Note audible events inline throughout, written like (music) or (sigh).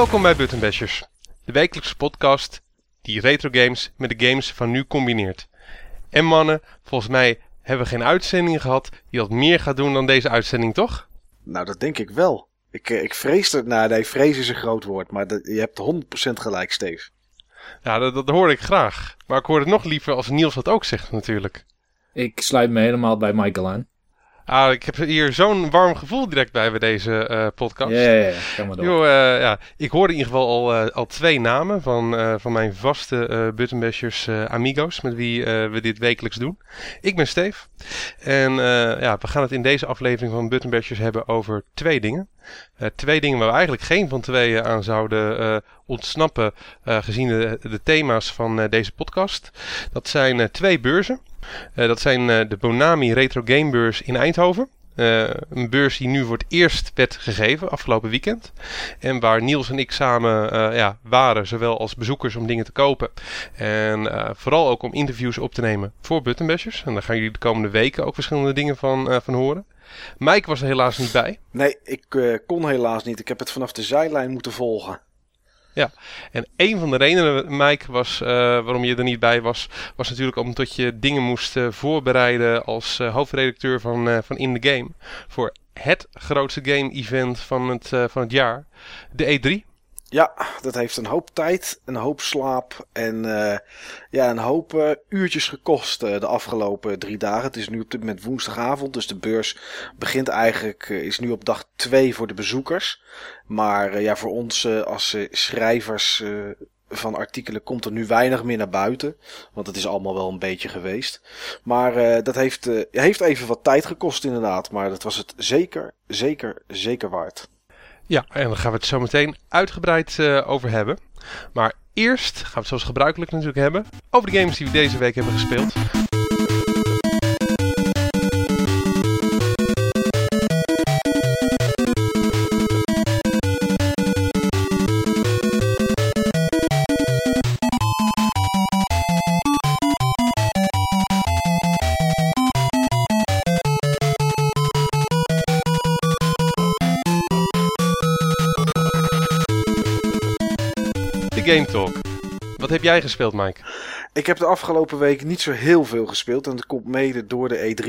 Welkom bij Button Bashers, de wekelijkse podcast die retro games met de games van nu combineert. En mannen, volgens mij hebben we geen uitzending gehad die wat meer gaat doen dan deze uitzending, toch? Nou, dat denk ik wel. Ik, eh, ik vrees er, nou nee, vrees is een groot woord, maar dat, je hebt 100% gelijk, Steve. Ja, dat, dat hoor ik graag. Maar ik hoor het nog liever als Niels dat ook zegt natuurlijk. Ik sluit me helemaal bij Michael aan. Ah, ik heb hier zo'n warm gevoel direct bij bij deze eh, podcast. Ja, ja, ja, ga maar door. Yo, eh, ja, ik hoorde in ieder geval al, eh, al twee namen van, van mijn vaste eh Buttonbashers amigos met wie we dit wekelijks doen. Ik ben Steve en ja, we gaan het in deze aflevering van Buttonbashers hebben over twee dingen. Twee dingen waar we eigenlijk geen van tweeën aan zouden ontsnappen gezien de, de thema's van deze podcast. Dat zijn twee beurzen. Eh, dat zijn eh, de Bonami Retro Game Beurs in Eindhoven. Eh, een beurs die nu voor het eerst werd gegeven, afgelopen weekend. En waar Niels en ik samen ja, waren, zowel als bezoekers om dingen te kopen. En vooral ook om interviews op te nemen voor Buttonbashers. En daar gaan jullie de komende weken ook verschillende dingen van, van horen. Mike was er helaas niet bij. Nee, ik kon helaas niet. Ik heb het vanaf de zijlijn moeten volgen. En een van de redenen, Mike, was, eh, waarom je er niet bij was, was natuurlijk omdat je dingen moest eh, voorbereiden als eh, hoofdredacteur van, van In The Game. Voor het grootste game-event van, het, van het jaar, de E3. Ja, dat heeft een hoop tijd, een hoop slaap en eh, ja, een hoop eh, uurtjes gekost eh, de afgelopen drie dagen. Het is nu op dit moment woensdagavond, dus de beurs begint eigenlijk, is nu op dag twee voor de bezoekers. Maar ja, voor ons als schrijvers van artikelen komt er nu weinig meer naar buiten. Want het is allemaal wel een beetje geweest. Maar dat heeft, heeft even wat tijd gekost inderdaad. Maar dat was het zeker, zeker, zeker waard. Ja, en daar gaan we het zo meteen uitgebreid eh, over hebben. Maar eerst gaan we het zoals gebruikelijk natuurlijk hebben over de games die we deze week hebben gespeeld. Game Talk. Wat heb jij gespeeld, Mike? Ik heb de afgelopen week niet zo heel veel gespeeld. En dat komt mede door de E3.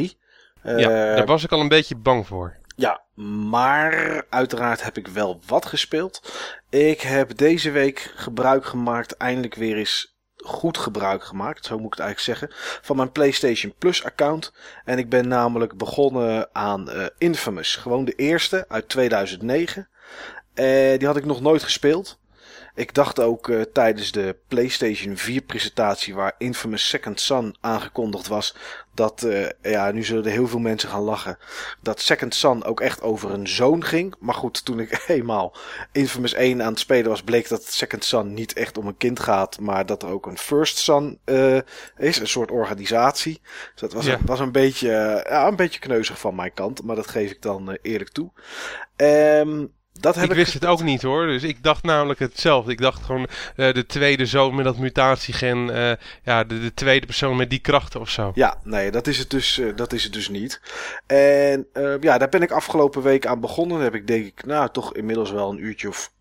Eh, ja, daar was ik al een beetje bang voor. ja, maar uiteraard heb ik wel wat gespeeld. Ik heb deze week gebruik gemaakt, eindelijk weer eens goed gebruik gemaakt, zo moet ik het eigenlijk zeggen, van mijn PlayStation Plus account. En ik ben namelijk begonnen aan eh, Infamous. Gewoon de eerste uit 2009. Eh, die had ik nog nooit gespeeld. Ik dacht ook eh, tijdens de PlayStation 4 presentatie waar Infamous Second Son aangekondigd was, dat, eh, ja, nu zullen er heel veel mensen gaan lachen, dat Second Son ook echt over een zoon ging. Maar goed, toen ik (laughs) eenmaal Infamous 1 aan het spelen was, bleek dat Second Son niet echt om een kind gaat, maar dat er ook een First Son eh, is, een soort organisatie. Dus dat was, Ja. een, was een, beetje, ja, een beetje kneuzig van mijn kant, maar dat geef ik dan eerlijk toe. Ehm dat heb Ik ik, wist het ook niet hoor. Dus ik dacht namelijk hetzelfde. Ik dacht gewoon eh, de tweede zoon met dat mutatiegen. eh ja, de, de tweede persoon met die krachten of zo. Ja, nee, dat is het dus, eh, dat is het dus niet. En ja, daar ben ik afgelopen week aan begonnen. Daar heb ik denk ik, nou, toch inmiddels wel een uurtje of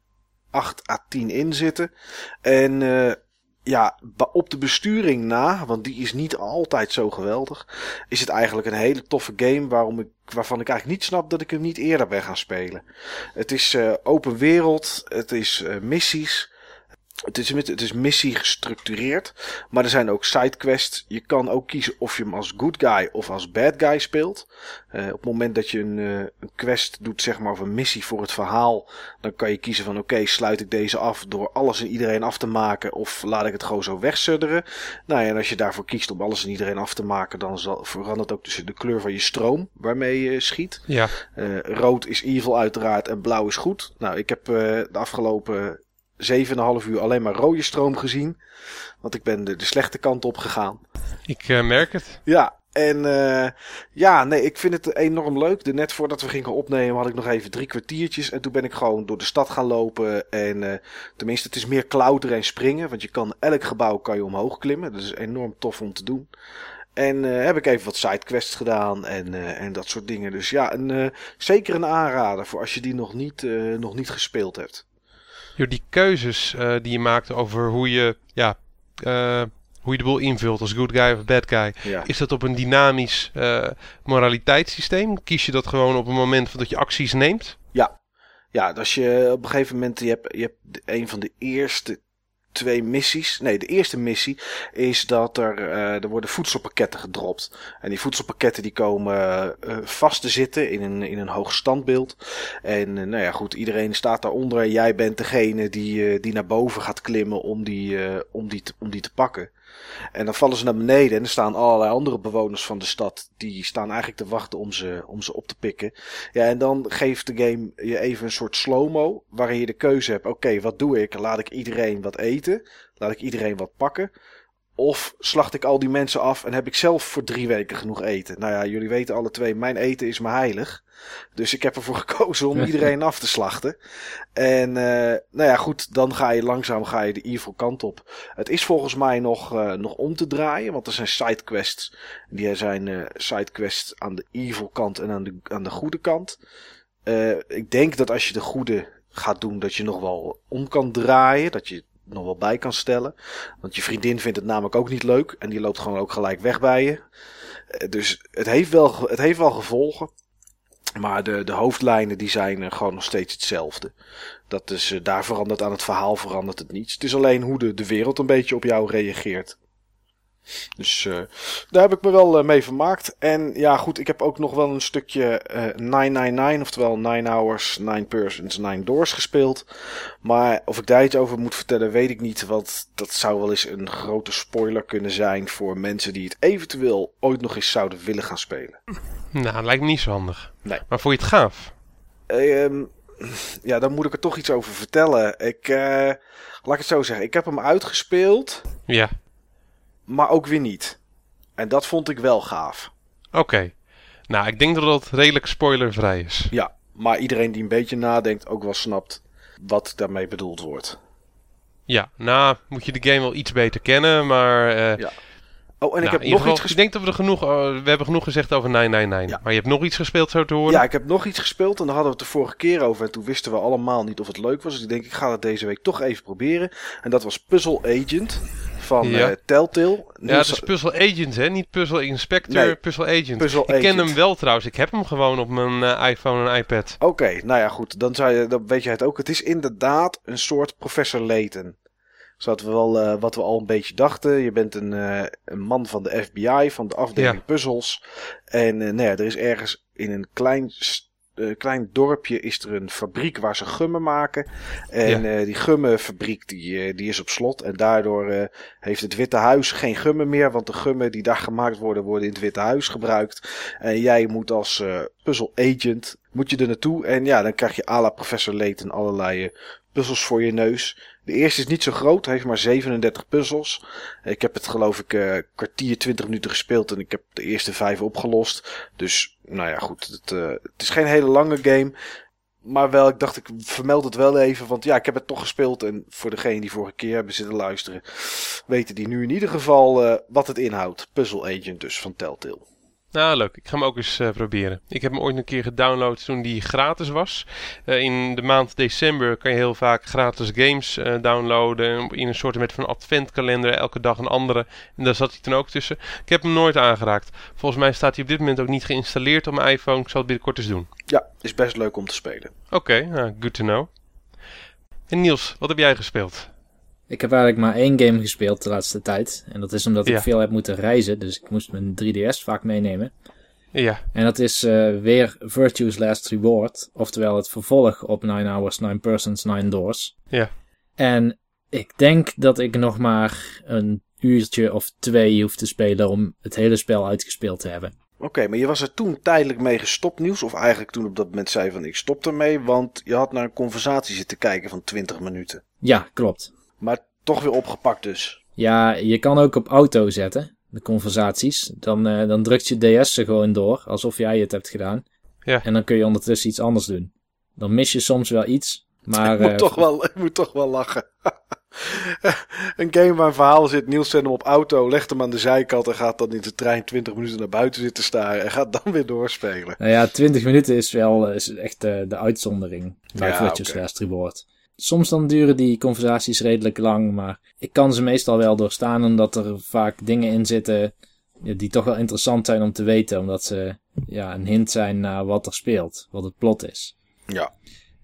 8 à 10 in zitten. En eh, ja, op de besturing na, want die is niet altijd zo geweldig, is het eigenlijk een hele toffe game waarom ik, waarvan ik eigenlijk niet snap dat ik hem niet eerder ben gaan spelen. Het is eh, open wereld, het is eh, missies. Het is, het is missie gestructureerd, maar er zijn ook sidequests. Je kan ook kiezen of je hem als good guy of als bad guy speelt. Eh, op het moment dat je een, eh, een quest doet, zeg maar, of een missie voor het verhaal, dan kan je kiezen van oké, sluit ik deze af door alles en iedereen af te maken of laat ik het gewoon zo wegsudderen. Nou ja, en als je daarvoor kiest om alles en iedereen af te maken, dan zal, verandert ook tussen de kleur van je stroom waarmee je schiet. Ja, Eh, rood is evil uiteraard en blauw is goed. Nou, ik heb eh, de afgelopen 7,5 uur alleen maar rode stroom gezien. Want ik ben de, de slechte kant op gegaan. ik eh, merk het. Ja, en eh, ja, nee, ik vind het enorm leuk. De net voordat we gingen opnemen had ik nog even drie kwartiertjes. En toen ben ik gewoon door de stad gaan lopen. En eh, tenminste, het is meer klauteren en springen. Want je kan elk gebouw kan je omhoog klimmen. Dat is enorm tof om te doen. En heb ik even wat sidequests gedaan en, en dat soort dingen. Dus ja, een, zeker een aanrader voor als je die nog niet, nog niet gespeeld hebt. Joh, die keuzes eh, die je maakt over hoe je, ja, eh, hoe je de boel invult als good guy of bad guy. Ja. Is dat op een dynamisch eh, moraliteitssysteem? Kies je dat gewoon op het moment dat je acties neemt? Ja, als je op een gegeven moment, je hebt, je hebt een van de eerste twee missies. Nee, de eerste missie is dat er, eh, er worden voedselpakketten gedropt. En die voedselpakketten die komen eh, vast te zitten in een, in een hoog standbeeld. En eh, nou ja, goed, iedereen staat daaronder. Jij bent degene die, die naar boven gaat klimmen om die, om, die om die te pakken. En dan vallen ze naar beneden en er staan allerlei andere bewoners van de stad. Die staan eigenlijk te wachten om ze, om ze op te pikken. Ja, en dan geeft de game je even een soort slow-mo. Waarin je de keuze hebt: oké, wat doe ik? Laat ik iedereen wat eten? Laat ik iedereen wat pakken? Of slacht ik al die mensen af en heb ik zelf voor drie weken genoeg eten? Nou ja, jullie weten alle twee, mijn eten is me heilig. Dus ik heb ervoor (laughs) gekozen om iedereen af te slachten. En eh, nou ja, goed, dan ga je langzaam ga je de evil kant op. Het is volgens mij nog, eh, nog om te draaien, want er zijn sidequests. Die zijn eh sidequests aan de evil kant en aan de, aan de goede kant. Ik denk dat als je de goede gaat doen, dat je nog wel om kan draaien. Dat je nog wel bij kan stellen. Want je vriendin vindt het namelijk ook niet leuk. En die loopt gewoon ook gelijk weg bij je. Eh, dus het heeft wel, het heeft wel gevolgen. Maar de, de hoofdlijnen die zijn eh, gewoon nog steeds hetzelfde. Dat is, eh, daar verandert aan het verhaal verandert het niets. Het is alleen hoe de, de wereld een beetje op jou reageert. Dus eh, daar heb ik me wel eh, mee vermaakt. En ja, goed, ik heb ook nog wel een stukje eh 999, oftewel 9 Hours, 9 Persons, 9 Doors gespeeld. Maar of ik daar iets over moet vertellen, weet ik niet. Want dat zou wel eens een grote spoiler kunnen zijn voor mensen die het eventueel ooit nog eens zouden willen gaan spelen. Nou, lijkt me niet zo handig. Nee. Maar vond je het gaaf? Ehm, ja, dan moet ik er toch iets over vertellen. Ik, laat ik het zo zeggen, ik heb hem uitgespeeld, Ja, maar ook weer niet. En dat vond ik wel gaaf. oké. Nou, ik denk dat dat redelijk spoilervrij is. Ja, maar iedereen die een beetje nadenkt ook wel snapt wat daarmee bedoeld wordt. Ja, nou moet je de game wel iets beter kennen, maar... eh, Ja. Oh, en nou, ik heb in ieder nog geval, iets Ik gespeeld. denk dat we er genoeg... eh, we hebben genoeg gezegd over 999. Ja. Maar je hebt nog iets gespeeld zo te horen? Ja, ik heb nog iets gespeeld en daar hadden we het de vorige keer over. En toen wisten we allemaal niet of het leuk was. Dus ik denk, ik ga het deze week toch even proberen. En dat was Puzzle Agent van Ja. eh, Telltale. Ja, het is Puzzle Agent, hè? Niet Puzzle Inspector, Nee, Puzzle Agent. Puzzle ik ken hem wel trouwens. Ik heb hem gewoon op mijn eh, iPhone en iPad. Oké, nou ja, goed. Dan, zou je, dan weet jij het ook. Het is inderdaad een soort Professor Layton. Zodat we wel, eh, wat we al een beetje dachten. Je bent een, een man van de FBI, van de afdeling Ja. puzzels. En eh, nou ja, er is ergens in een klein, s- eh, klein dorpje is er een fabriek waar ze gummen maken. En eh, die gummenfabriek die, eh, die is op slot. En daardoor heeft het Witte Huis geen gummen meer. Want de gummen die daar gemaakt worden, worden in het Witte Huis gebruikt. En jij moet als puzzle agent, moet je er naartoe. En ja, dan krijg je à la Professor Layton allerlei puzzels voor je neus. De eerste is niet zo groot, heeft maar 37 puzzels. Ik heb het geloof ik eh kwartier, 20 minuten gespeeld en ik heb de eerste vijf opgelost. Dus nou ja, goed, het, eh, het is geen hele lange game. Maar wel, ik dacht, ik vermeld het wel even. Want ja, ik heb het toch gespeeld. En voor degene die vorige keer hebben zitten luisteren, weten die nu in ieder geval eh, wat het inhoudt. Puzzle Agent dus van Telltale. Nou, leuk. Ik ga hem ook eens eh, proberen. Ik heb hem ooit een keer gedownload toen die gratis was. Eh, in de maand december kan je heel vaak gratis games eh, downloaden. In een soort met van adventkalender. Elke dag een andere. En daar zat hij toen ook tussen. Ik heb hem nooit aangeraakt. Volgens mij staat hij op dit moment ook niet geïnstalleerd op mijn iPhone. Ik zal het binnenkort eens doen. Ja, is best leuk om te spelen. Oké, nou, good to know. En Niels, wat heb jij gespeeld? Ik heb eigenlijk maar één game gespeeld de laatste tijd. En dat is omdat ik veel heb moeten reizen. Dus ik moest mijn 3DS vaak meenemen. Ja, En dat is eh, weer Virtue's Last Reward. Oftewel het vervolg op 9 Hours, 9 Persons, 9 Doors. Ja. En ik denk dat ik nog maar een uurtje of twee hoef te spelen om het hele spel uitgespeeld te hebben. Oké, maar je was er toen tijdelijk mee gestopt, Nieuws? Of eigenlijk toen op dat moment zei van ik stop ermee, want je had naar een conversatie zitten kijken van 20 minuten. Ja, klopt. Maar toch weer opgepakt dus. Ja, je kan ook op auto zetten, de conversaties. Dan, eh, dan drukt je DS er gewoon door, alsof jij het hebt gedaan. Ja. En dan kun je ondertussen iets anders doen. Dan mis je soms wel iets, maar... (laughs) ik, moet eh, toch wel, ik moet toch wel lachen. (laughs) een game waar een verhaal zit, Niels zet hem op auto, legt hem aan de zijkant en gaat dan in de trein 20 minuten naar buiten zitten staren en gaat dan weer doorspelen. Nou ja, 20 minuten is wel is echt eh, de uitzondering bij Ja, Virtue's oké. Soms dan duren die conversaties redelijk lang, maar ik kan ze meestal wel doorstaan omdat er vaak dingen in zitten die toch wel interessant zijn om te weten, omdat ze ja, een hint zijn naar wat er speelt, wat het plot is. Ja.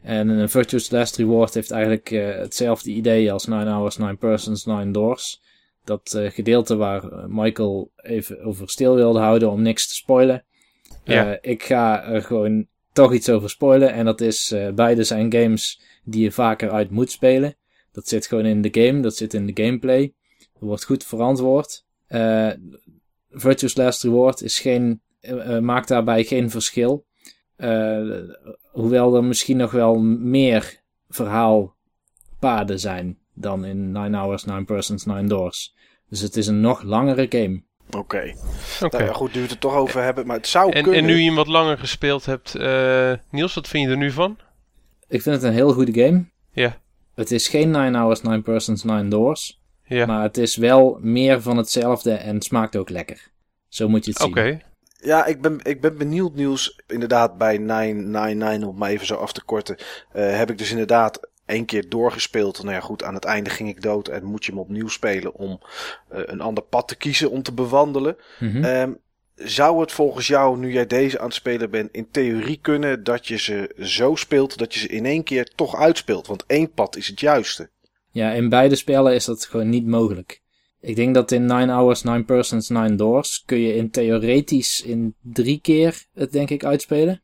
En een Virtuous Last Reward heeft eigenlijk uh, hetzelfde idee als Nine Hours, Nine Persons, Nine Doors. Dat uh, gedeelte waar Michael even over stil wilde houden om niks te spoilen. Ja. Uh, ik ga er gewoon toch iets over spoilen. En dat is, beide zijn games die je vaker uit moet spelen. Dat zit gewoon in de game, dat zit in de gameplay. Er wordt goed verantwoord. Virtuous Last Reward is geen, maakt daarbij geen verschil. Hoewel er misschien nog wel meer verhaalpaden zijn dan in Nine Hours, Nine Persons, Nine Doors. Dus het is een nog langere game. Oké. Okay. Okay. Nou ja, goed, nu we het er toch over hebben, maar het zou en, kunnen... En nu je hem wat langer gespeeld hebt, uh, Niels, wat vind je er nu van? Ik vind het een heel goede game. Ja. Het is geen Nine Hours, Nine Persons, Nine Doors. Ja. Maar het is wel meer van hetzelfde en smaakt ook lekker. Zo moet je het zien. Oké. Ja, ik ben, ik ben benieuwd nieuws. Inderdaad, bij 999, om maar even zo af te korten, uh, heb ik dus inderdaad één keer doorgespeeld. Nou ja, goed, aan het einde ging ik dood en moet je hem opnieuw spelen om uh, een ander pad te kiezen om te bewandelen. Mm -hmm. um, zou het volgens jou, nu jij deze aan het spelen bent, in theorie kunnen dat je ze zo speelt dat je ze in één keer toch uitspeelt? Want één pad is het juiste. Ja, in beide spellen is dat gewoon niet mogelijk. Ik denk dat in 9 Hours, 9 Persons, 9 Doors kun je in theoretisch in drie keer het denk ik uitspelen.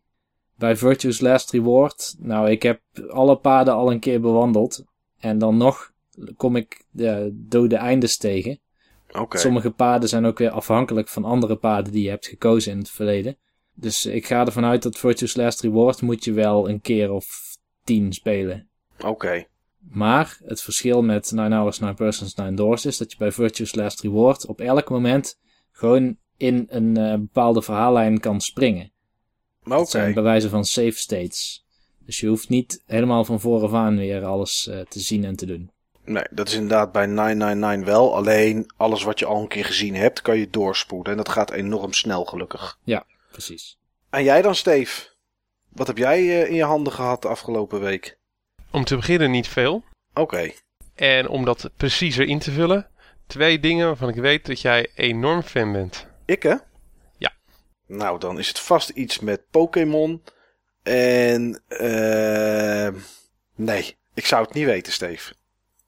Bij Virtue's Last Reward, nou ik heb alle paden al een keer bewandeld. En dan nog kom ik de dode eindes tegen. Okay. Sommige paden zijn ook weer afhankelijk van andere paden die je hebt gekozen in het verleden. Dus ik ga ervan uit dat Virtue's Last Reward moet je wel een keer of tien spelen. Oké. Okay. Maar het verschil met 9 Hours, 9 Persons, 9 Doors is dat je bij Virtuous Last Reward op elk moment gewoon in een uh, bepaalde verhaallijn kan springen. Okay. Dat zijn bewijzen van save states. Dus je hoeft niet helemaal van vooraf aan weer alles uh, te zien en te doen. Nee, dat is inderdaad bij 999 wel. Alleen alles wat je al een keer gezien hebt, kan je doorspoelen. En dat gaat enorm snel, gelukkig. Ja, precies. En jij dan, Steve? Wat heb jij uh, in je handen gehad de afgelopen week? Om te beginnen niet veel. Oké. Okay. En om dat preciezer in te vullen, twee dingen waarvan ik weet dat jij enorm fan bent. Ik hè? Ja. Nou, dan is het vast iets met Pokémon. En uh, nee, ik zou het niet weten, Steve.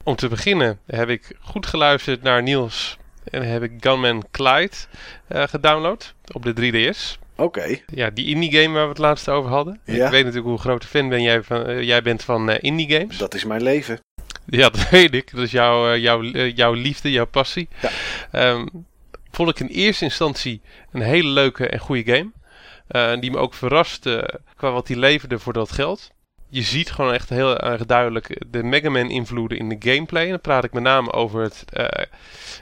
Om te beginnen heb ik goed geluisterd naar Niels en heb ik Gunman Clyde uh, gedownload op de 3DS. Oké. Okay. Ja, die indie game waar we het laatst over hadden. Ja. Ik weet natuurlijk hoe grote fan ben jij, van, uh, jij bent van uh, indie games. Dat is mijn leven. Ja, (laughs) dat weet ik. Dat is jouw, jouw, jouw liefde, jouw passie. Ja. Um, vond ik in eerste instantie een hele leuke en goede game. Die me ook verraste qua wat die leverde voor dat geld. Je ziet gewoon echt heel erg duidelijk de Mega Man invloeden in de gameplay. En dan praat ik met name over het, uh,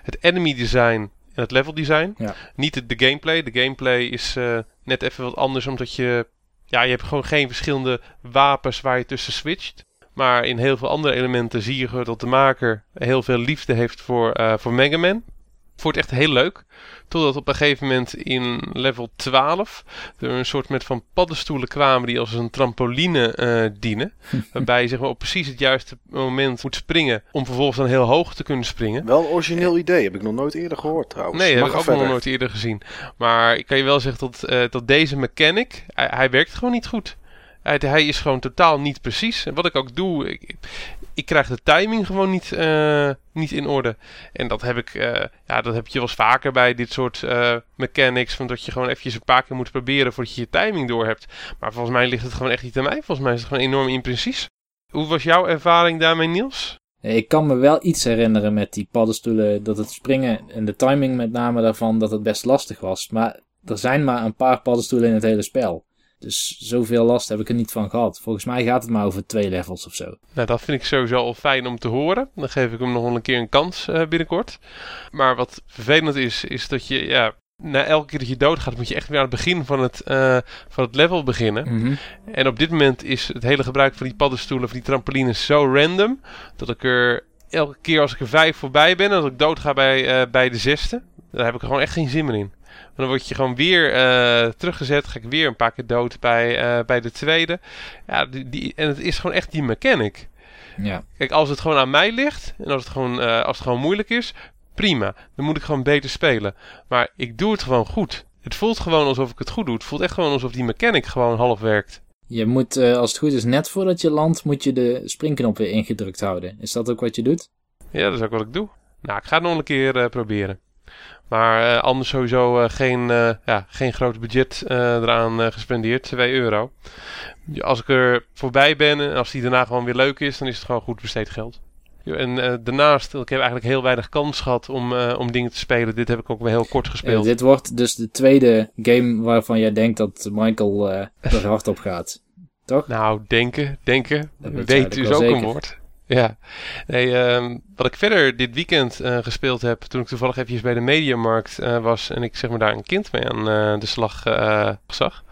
het enemy design en het level design. Ja. Niet de, de, gameplay. De gameplay is uh, net even wat anders, omdat je... Ja, je hebt gewoon geen verschillende wapens waar je tussen switcht. Maar in heel veel andere elementen zie je dat de maker heel veel liefde heeft voor, uh, voor Mega Man. Vond het echt heel leuk. Totdat op een gegeven moment in level 12 er een soort met van paddenstoelen kwamen die als een trampoline uh, dienen. (laughs) waarbij je zeg maar, op precies het juiste moment moet springen om vervolgens dan heel hoog te kunnen springen. Wel een origineel idee, heb ik nog nooit eerder gehoord trouwens. Nee, Mag heb ik ook verder. nog nooit eerder gezien. Maar ik kan je wel zeggen dat, uh, dat deze mechanic, hij, hij werkt gewoon niet goed. Hij, hij, is gewoon totaal niet precies. En wat ik ook doe, ik, ik krijg de timing gewoon niet, uh, niet in orde. En dat heb ik, uh, ja, dat heb je wel eens vaker bij dit soort uh, mechanics. Van dat je gewoon eventjes een paar keer moet proberen voordat je je timing door hebt. Maar volgens mij ligt het gewoon echt niet aan mij. Volgens mij is het gewoon enorm imprecies. Hoe was jouw ervaring daarmee, Niels? Ik kan me wel iets herinneren met die paddenstoelen. Dat het springen en de timing met name daarvan, dat het best lastig was. Maar er zijn maar een paar paddenstoelen in het hele spel. Dus zoveel last heb ik er niet van gehad. Volgens mij gaat het maar over twee levels of zo. Nou, dat vind ik sowieso al fijn om te horen. Dan geef ik hem nog een keer een kans uh, binnenkort. Maar wat vervelend is, is dat je, ja, na elke keer dat je doodgaat, moet je echt weer aan het begin van het, uh, van het level beginnen. Mm -hmm. En op dit moment is het hele gebruik van die paddenstoelen, van die trampolines, zo random. Dat ik er elke keer als ik er vijf voorbij ben, dat ik doodga bij, uh, bij de zesde. Daar heb ik er gewoon echt geen zin meer in. Dan word je gewoon weer uh, teruggezet. Ga ik weer een paar keer dood bij, uh, bij de tweede. Ja, die, die, en het is gewoon echt die mechanic. Ja. Kijk, als het gewoon aan mij ligt en als het gewoon, eh, als het gewoon moeilijk is, prima. Dan moet ik gewoon beter spelen. Maar ik doe het gewoon goed. Het voelt gewoon alsof ik het goed doe. Het voelt echt gewoon alsof die mechanic gewoon half werkt. Je moet, eh, als het goed is, net voordat je landt, moet je de springknop weer ingedrukt houden. Is dat ook wat je doet? Ja, dat is ook wat ik doe. Nou, ik ga het nog een keer eh, proberen. Maar eh, anders sowieso eh, geen, eh, ja, geen groot budget eraan gespendeerd. 2 euro. Als ik er voorbij ben en als die daarna gewoon weer leuk is, dan is het gewoon goed besteed geld. En daarnaast, ik heb eigenlijk heel weinig kans gehad om, om dingen te spelen. Dit heb ik ook wel heel kort gespeeld. dit wordt dus de tweede game waarvan jij denkt dat Michael er hard op gaat. Toch? Nou, denken, denken. Dat weet is ook een woord. (laughs) Ja. Nee, ehm, wat ik verder dit weekend eh, gespeeld heb, toen ik toevallig eventjes bij de Mediamarkt eh, was en ik zeg maar daar een kind mee aan eh, de slag zag.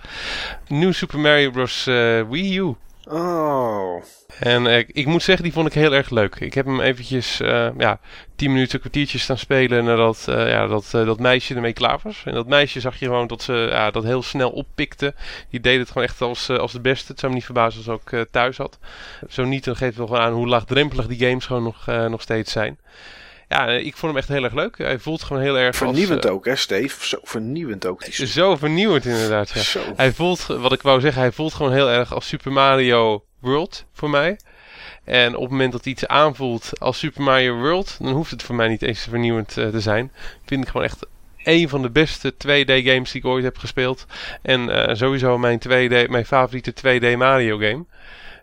New Super Mario Bros. Wii U. Oh. En ik moet zeggen, die vond ik heel erg leuk. Ik heb hem eventjes, eh, ja, 10 minuten, een kwartiertje staan spelen nadat eh, ja, dat, eh, dat meisje ermee klaar was. En dat meisje zag je gewoon dat ze ja, dat heel snel oppikte. Die deed het gewoon echt als, als de beste. Het zou me niet verbazen als ook thuis had. Zo niet, dan geeft het wel aan hoe laagdrempelig die games gewoon nog, nog steeds zijn. Ja, eh, ik vond hem echt heel erg leuk. Hij voelt gewoon heel erg Vernieuwend als, ook, hè, Steve? Zo vernieuwend ook. Eh, Zo vernieuwend inderdaad, ja. Zo. Hij voelt, wat ik wou zeggen, hij voelt gewoon heel erg als Super Mario World voor mij. En op het moment dat iets aanvoelt als Super Mario World, dan hoeft het voor mij niet eens vernieuwend eh, te zijn. Vind ik gewoon echt een van de beste 2D games die ik ooit heb gespeeld. En eh, sowieso mijn, 2D, mijn favoriete 2D Mario game.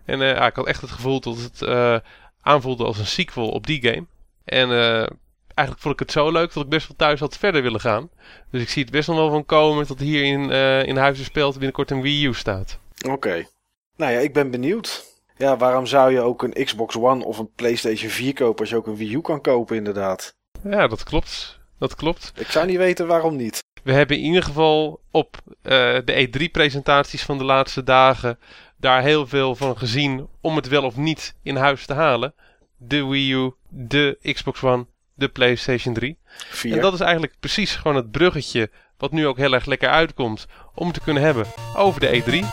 En eh, ja, ik had echt het gevoel dat het eh, aanvoelde als een sequel op die game. En eh, eigenlijk vond ik het zo leuk dat ik best wel thuis had verder willen gaan. Dus ik zie het best nog wel van komen dat hier in, eh in Huizen speelt binnenkort een Wii U staat. Oké. Nou ja, ik ben benieuwd. Ja, waarom zou je ook een Xbox One of een PlayStation 4 kopen als je ook een Wii U kan kopen, inderdaad? Ja, dat klopt. Dat klopt. Ik zou niet weten waarom niet. We hebben in ieder geval op eh, de E3-presentaties van de laatste dagen daar heel veel van gezien om het wel of niet in huis te halen. De Wii U, de Xbox One, de PlayStation 3. 4. En dat is eigenlijk precies gewoon het bruggetje wat nu ook heel erg lekker uitkomt om te kunnen hebben over de E E3.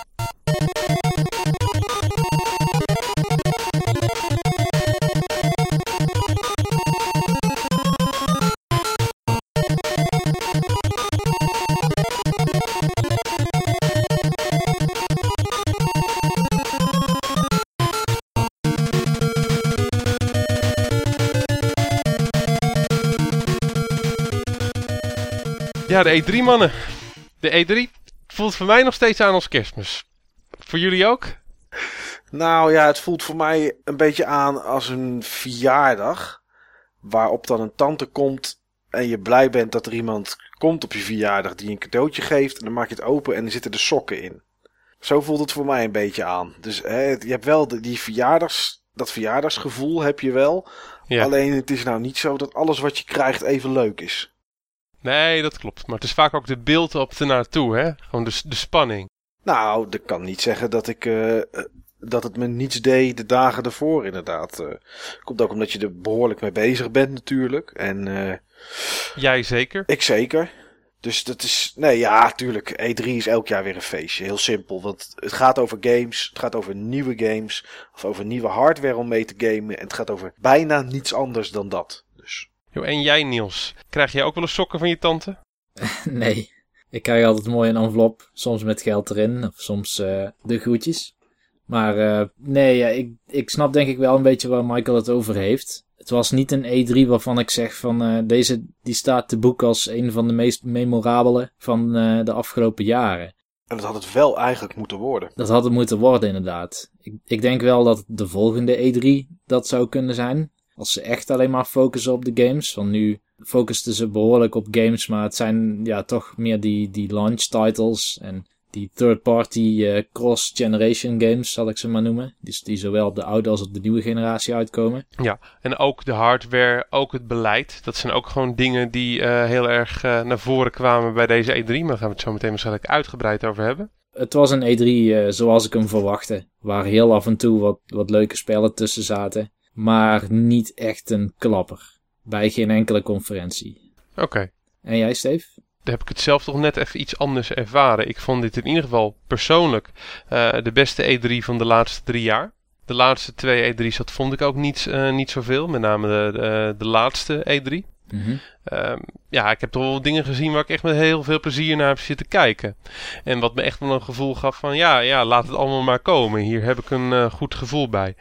Ja, de E3 mannen. De E3 voelt voor mij nog steeds aan als kerstmis. Voor jullie ook? Nou ja, het voelt voor mij een beetje aan als een verjaardag. Waarop dan een tante komt en je blij bent dat er iemand komt op je verjaardag die een cadeautje geeft. En dan maak je het open en er zitten de sokken in. Zo voelt het voor mij een beetje aan. Dus hè, je hebt wel de, die verjaardags, dat verjaardagsgevoel heb je wel. Ja. Alleen het is nou niet zo dat alles wat je krijgt even leuk is. Nee, dat klopt. Maar het is vaak ook de beeld op de naartoe, hè? Gewoon de, de spanning. Nou, ik kan niet zeggen dat ik eh, eh, dat het me niets deed de dagen ervoor, inderdaad. Eh, komt ook omdat je er behoorlijk mee bezig bent, natuurlijk. En Jij zeker. ik zeker. Dus dat is. Nee, ja, tuurlijk. E3 is elk jaar weer een feestje. Heel simpel. Want het gaat over games. Het gaat over nieuwe games. Of over nieuwe hardware om mee te gamen. En het gaat over bijna niets anders dan dat. Yo, en jij, Niels, krijg jij ook wel eens sokken van je tante? (laughs) Nee. Ik krijg altijd mooi een envelop. Soms met geld erin. Of soms eh, de groetjes. Maar eh, nee, ja, ik, ik snap denk ik wel een beetje waar Michael het over heeft. Het was niet een E3 waarvan ik zeg van eh, deze die staat te boek als een van de meest memorabele van eh, de afgelopen jaren. En dat had het wel eigenlijk moeten worden. Dat had het moeten worden inderdaad. Ik, ik denk wel dat de volgende E3 dat zou kunnen zijn. Als ze echt alleen maar focussen op de games. Want nu focusten ze behoorlijk op games, maar het zijn ja toch meer die, die launch titles en die third-party eh, cross-generation games, zal ik ze maar noemen. Dus die zowel op de oude als op de nieuwe generatie uitkomen. Ja, en ook de hardware, ook het beleid. Dat zijn ook gewoon dingen die eh, heel erg eh, naar voren kwamen bij deze E3. Maar daar gaan we het zo meteen waarschijnlijk uitgebreid over hebben. Het was een E3 eh, zoals ik hem verwachtte. Waar heel af en toe wat, wat leuke spellen tussen zaten. Maar niet echt een klapper. Bij geen enkele conferentie. Oké. En jij, Steve? Daar heb ik het zelf toch net even iets anders ervaren. Ik vond dit in ieder geval persoonlijk eh, de beste E3 van de laatste drie jaar. De laatste twee E3's, dat vond ik ook niet, uh, niet zoveel. Met name de, de, de laatste E3. Mhm. Ehm, ja, ik heb toch wel dingen gezien waar ik echt met heel veel plezier naar heb zitten kijken. En wat me echt wel een gevoel gaf van ja, ja laat het allemaal maar komen. Hier heb ik een uh, goed gevoel bij.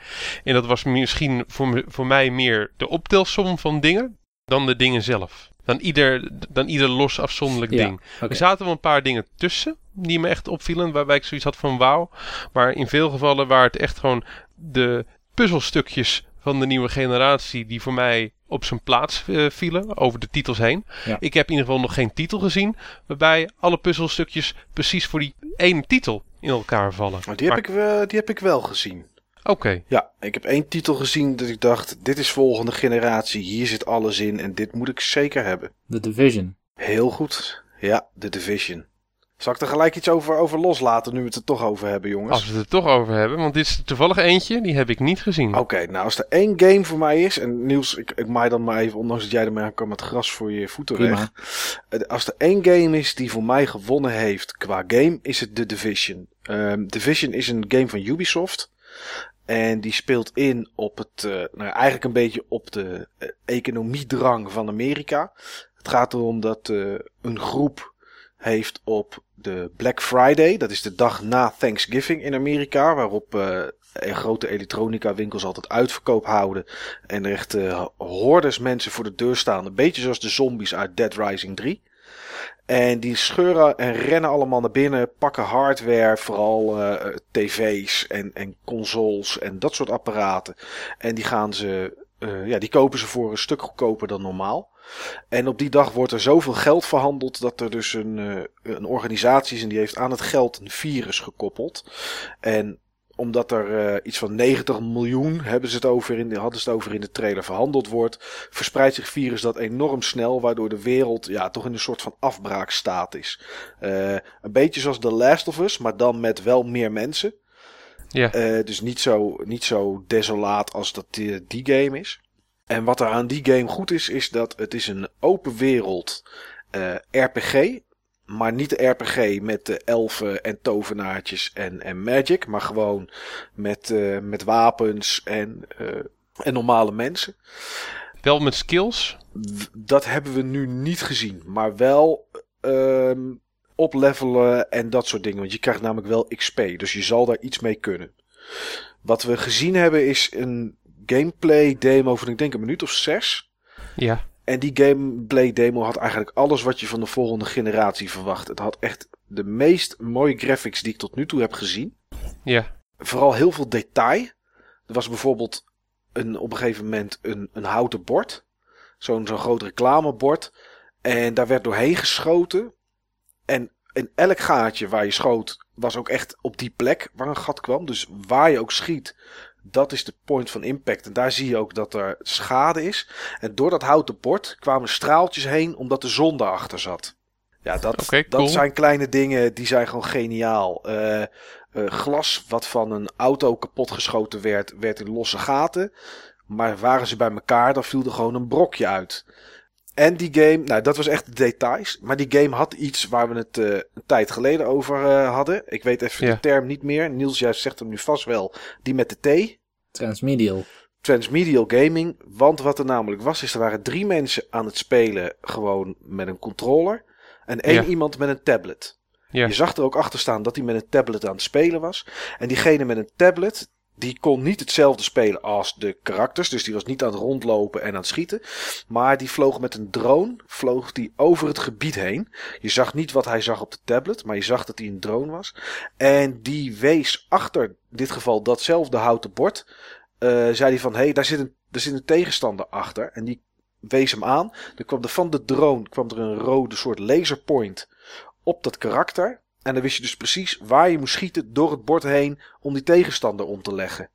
En dat was misschien voor, me, voor mij meer de optelsom van dingen dan de dingen zelf. Dan ieder, dan ieder los afzonderlijk Ja, ding. Er zaten wel een paar dingen tussen die me echt opvielen. Waarbij ik zoiets had van wauw. Maar in veel gevallen waren het echt gewoon de puzzelstukjes van de nieuwe generatie die voor mij op zijn plaats eh, vielen over de titels heen. Ja. Ik heb in ieder geval nog geen titel gezien waarbij alle puzzelstukjes precies voor die ene titel in elkaar vallen. Maar die heb, Maar- ik, wel- die heb ik wel gezien. Oké, Ja, ik heb één titel gezien dat ik dacht, dit is volgende generatie, hier zit alles in en dit moet ik zeker hebben. The Division. Heel goed. Ja, The Division. Zal ik er gelijk iets over, over loslaten nu we het er toch over hebben, jongens? als we het er toch over hebben, want dit is er toevallig eentje, die heb ik niet gezien. Oké, nou als er één game voor mij is, en Niels, ik, ik maai dan maar even, ondanks dat jij ermee aankwam, het gras voor je voeten Prima. weg. Eh, Als er één game is die voor mij gewonnen heeft qua game, is het The Division. Ehm, Division is een game van Ubisoft. En die speelt in op het, eh, nou eigenlijk een beetje op de eh, economiedrang van Amerika. Het gaat erom dat eh, een groep heeft op de Black Friday, dat is de dag na Thanksgiving in Amerika, waarop eh, grote elektronica winkels altijd uitverkoop houden. En er echt eh, hordes mensen voor de deur staan. Een beetje zoals de zombies uit Dead Rising 3. En die scheuren en rennen allemaal naar binnen, pakken hardware, vooral eh, tv's en, en consoles en dat soort apparaten. En die gaan ze, ja, die kopen ze voor een stuk goedkoper dan normaal. En op die dag wordt er zoveel geld verhandeld dat er dus een, eh, een organisatie is en die heeft aan het geld een virus gekoppeld. En omdat er eh, iets van 90 miljoen hebben ze het over in de, hadden ze het over in de trailer verhandeld wordt, verspreidt zich virus dat enorm snel, waardoor de wereld ja, toch in een soort van afbraakstaat is. Eh, een beetje zoals The Last of Us, maar dan met wel meer mensen. Ja. Dus niet zo, niet zo desolaat als dat die, die game is. En wat er aan die game goed is, is dat het is een open wereld eh, RPG. Maar niet de RPG met de elfen en tovenaartjes en, en magic. Maar gewoon met, eh, met wapens en, eh, en normale mensen. Wel met skills. Dat hebben we nu niet gezien. Maar wel ehm oplevelen en dat soort dingen. Want je krijgt namelijk wel XP. Dus je zal daar iets mee kunnen. Wat we gezien hebben is een gameplay demo van ik denk een minuut of zes. Ja. En die gameplay demo had eigenlijk alles wat je van de volgende generatie verwacht. Het had echt de meest mooie graphics die ik tot nu toe heb gezien. Ja. Vooral heel veel detail. Er was bijvoorbeeld een, op een gegeven moment een, een houten bord. Zo'n zo'n groot reclamebord. En daar werd doorheen geschoten. En in elk gaatje waar je schoot was ook echt op die plek waar een gat kwam. Dus waar je ook schiet, dat is de point van impact. En daar zie je ook dat er schade is. En door dat houten bord kwamen straaltjes heen omdat de zon daarachter zat. Ja, dat, dat zijn kleine dingen die zijn gewoon geniaal. Eh, eh, glas wat van een auto kapotgeschoten werd, werd in losse gaten. Maar waren ze bij elkaar, dan viel er gewoon een brokje uit. En die game, nou dat was echt de details. Maar die game had iets waar we het eh, een tijd geleden over eh, hadden. Ik weet even Ja. de term niet meer. Niels, jij zegt hem nu vast wel. Die met de T. Transmedial. Transmedial gaming. Want wat er namelijk was, is er waren drie mensen aan het spelen gewoon met een controller. En één Ja. iemand met een tablet. Ja. Je zag er ook achter staan dat hij met een tablet aan het spelen was. En diegene met een tablet, die kon niet hetzelfde spelen als de karakters. Dus die was niet aan het rondlopen en aan het schieten. Maar die vloog met een drone, vloog die over het gebied heen. Je zag niet wat hij zag op de tablet, maar je zag dat hij een drone was. En die wees achter, in dit geval datzelfde houten bord, eh, zei hij van, hé, hey, daar, zit een, daar zit een tegenstander achter. En die wees hem aan. Dan kwam er van de drone kwam er een rode soort laserpoint op dat karakter. En dan wist je dus precies waar je moest schieten door het bord heen om die tegenstander om te leggen.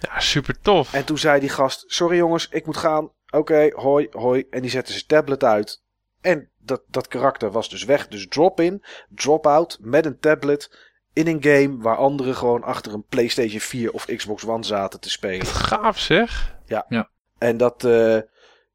Ja, super tof. En toen zei die gast, sorry jongens, ik moet gaan. Oké, hoi, hoi. En die zette zijn tablet uit. En dat, dat karakter was dus weg. Dus drop in, drop out met een tablet in een game waar anderen gewoon achter een PlayStation 4 of Xbox One zaten te spelen. Gaaf zeg. En dat, eh,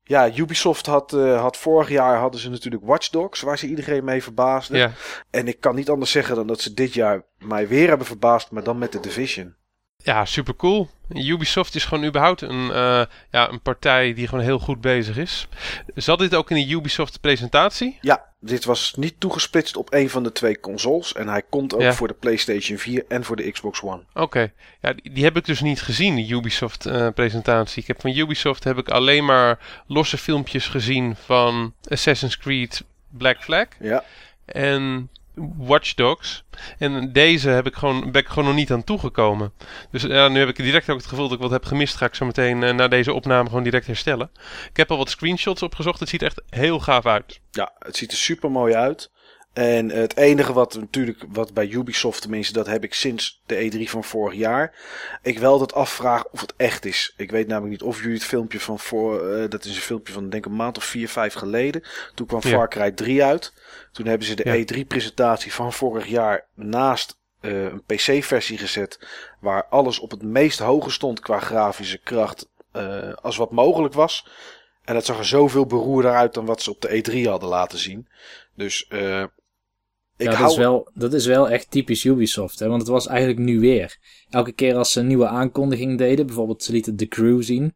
ja, Ubisoft had, eh, had vorig jaar hadden ze natuurlijk Watch Dogs, waar ze iedereen mee verbaasden. Ja. En ik kan niet anders zeggen dan dat ze dit jaar mij weer hebben verbaasd, maar dan met de Division. Ja, super cool. Ubisoft is gewoon überhaupt een, uh, ja, een partij die gewoon heel goed bezig is. Zat dit ook in de Ubisoft presentatie? Ja, dit was niet toegesplitst op een van de twee consoles. En hij komt ook voor de PlayStation 4 en voor de Xbox One. Oké, ja, die, die, heb ik dus niet gezien, de Ubisoft uh, presentatie. Ik heb van Ubisoft heb ik alleen maar losse filmpjes gezien van Assassin's Creed Black Flag. Ja. En Watch Dogs. En deze heb ik gewoon, ben ik gewoon nog niet aan toegekomen. Dus ja, nu heb ik direct ook het gevoel dat ik wat heb gemist. Ga ik zo meteen uh, na deze opname gewoon direct herstellen. Ik heb al wat screenshots opgezocht. Het ziet echt heel gaaf uit. Ja, het ziet er super mooi uit. En het enige wat natuurlijk, wat bij Ubisoft tenminste, dat heb ik sinds de E3 van vorig jaar. Ik wel dat afvraag of het echt is. Ik weet namelijk niet of jullie het filmpje van voor, uh, dat is een filmpje van denk een maand of vier, vijf geleden. Toen kwam Far Cry 3 uit. Toen hebben ze de E3-presentatie van vorig jaar naast uh, een PC-versie gezet. Waar alles op het meest hoge stond qua grafische kracht uh, als wat mogelijk was. En dat zag er zoveel beroerder uit dan wat ze op de E3 hadden laten zien. Dus ik ja, hou... dat, is wel, dat is wel echt typisch Ubisoft. Hè? Want het was eigenlijk nu weer. Elke keer als ze een nieuwe aankondiging deden, bijvoorbeeld ze lieten The Crew zien.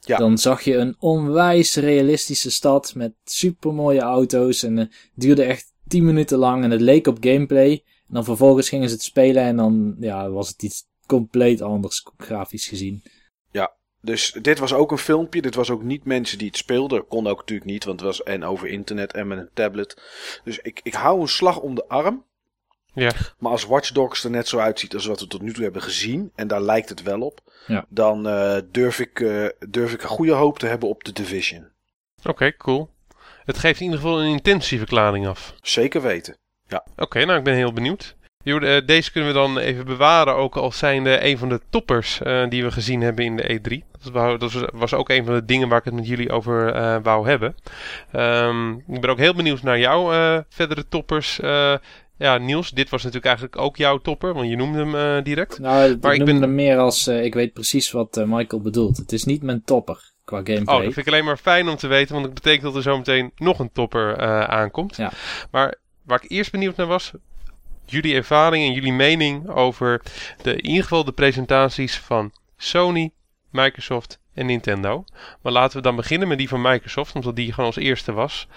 Ja. Dan zag je een onwijs realistische stad met supermooie auto's. En het duurde echt 10 minuten lang en het leek op gameplay. En dan vervolgens gingen ze het spelen en dan ja, was het iets compleet anders grafisch gezien. Ja, dus dit was ook een filmpje. Dit was ook niet mensen die het speelden. Kon ook natuurlijk niet, want het was en over internet en met een tablet. Dus ik, ik hou een slag om de arm. Ja. Maar als Watch Dogs er net zo uitziet als wat we tot nu toe hebben gezien, en daar lijkt het wel op, ja. dan uh, durf, ik, uh, durf ik een goede hoop te hebben op de Division. Oké, cool. Het geeft in ieder geval een intentieverklaring af. Zeker weten, ja. Oké, nou ik ben heel benieuwd. Eh, deze kunnen we dan even bewaren, ook al zijn de een van de toppers uh, die we gezien hebben in de E3. Dat was, ook een van de dingen waar ik het met jullie over uh, wou hebben. Um, ik ben ook heel benieuwd naar jouw verdere toppers. ja, Niels, dit was natuurlijk eigenlijk ook jouw topper, want je noemde hem direct. Nou, maar ik, ben hem meer als, ik weet precies wat Michael bedoelt. Het is niet mijn topper qua gameplay. Oh, dat vind ik alleen maar fijn om te weten, want dat betekent dat er zo meteen nog een topper aankomt. Ja. Maar waar ik eerst benieuwd naar was, jullie ervaring en jullie mening over de, in geval de presentaties van Sony, Microsoft en Nintendo. Maar laten we dan beginnen met die van Microsoft, omdat die gewoon als eerste was.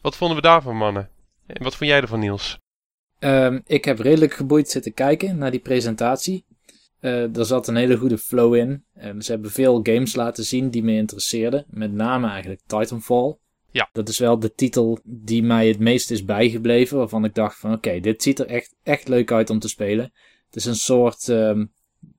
Wat vonden we daarvan, mannen? En wat vond jij ervan, Niels? Um, ik heb redelijk geboeid zitten kijken naar die presentatie. Uh, er zat een hele goede flow in. Um, ze hebben veel games laten zien die me interesseerden. Met name eigenlijk Titanfall. Ja. Dat is wel de titel die mij het meest is bijgebleven. Waarvan ik dacht van oké, dit ziet er echt, echt leuk uit om te spelen. Het is een soort, um,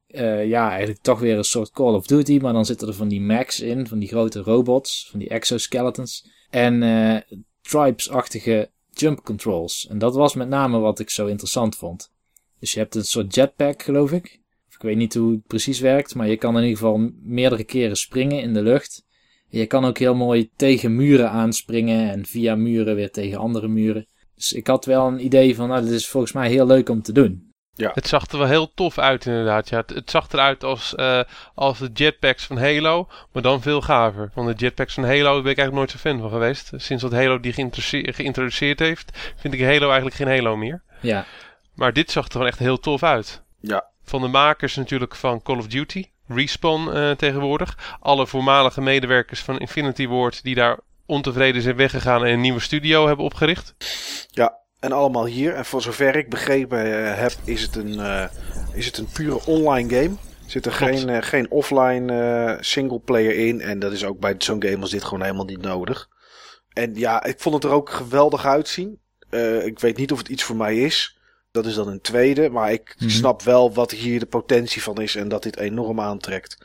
uh, ja, eigenlijk toch weer een soort Call of Duty. Maar dan zitten er van die mechs in, van die grote robots, van die exoskeletons. En uh, tribes-achtige jump controls. En dat was met name wat ik zo interessant vond. Dus je hebt een soort jetpack, geloof ik. Ik weet niet hoe het precies werkt, maar je kan in ieder geval meerdere keren springen in de lucht. Je kan ook heel mooi tegen muren aanspringen en via muren weer tegen andere muren. Dus ik had wel een idee van, nou, dit is volgens mij heel leuk om te doen. Ja. Het zag er wel heel tof uit inderdaad. Ja, het, het zag eruit als, uh, als de jetpacks van Halo, maar dan veel gaver. Want de jetpacks van Halo ben ik eigenlijk nooit zo fan van geweest. Sinds dat Halo die geïntroduceerd heeft, vind ik Halo eigenlijk geen Halo meer. Ja. Maar dit zag er gewoon echt heel tof uit. Ja. Van de makers natuurlijk van Call of Duty. Respawn uh, tegenwoordig. Alle voormalige medewerkers van Infinity Ward die daar ontevreden zijn weggegaan en een nieuwe studio hebben opgericht. Ja, en allemaal hier. En voor zover ik begrepen uh, heb, is het een, uh, is het een pure online game. Zit er geen, geen offline single player in. En dat is ook bij zo'n game als dit gewoon helemaal niet nodig. En ja, ik vond het er ook geweldig uitzien. ik weet niet of het iets voor mij is. Dat is dan een tweede. Maar ik mm -hmm. snap wel wat hier de potentie van is en dat dit enorm aantrekt.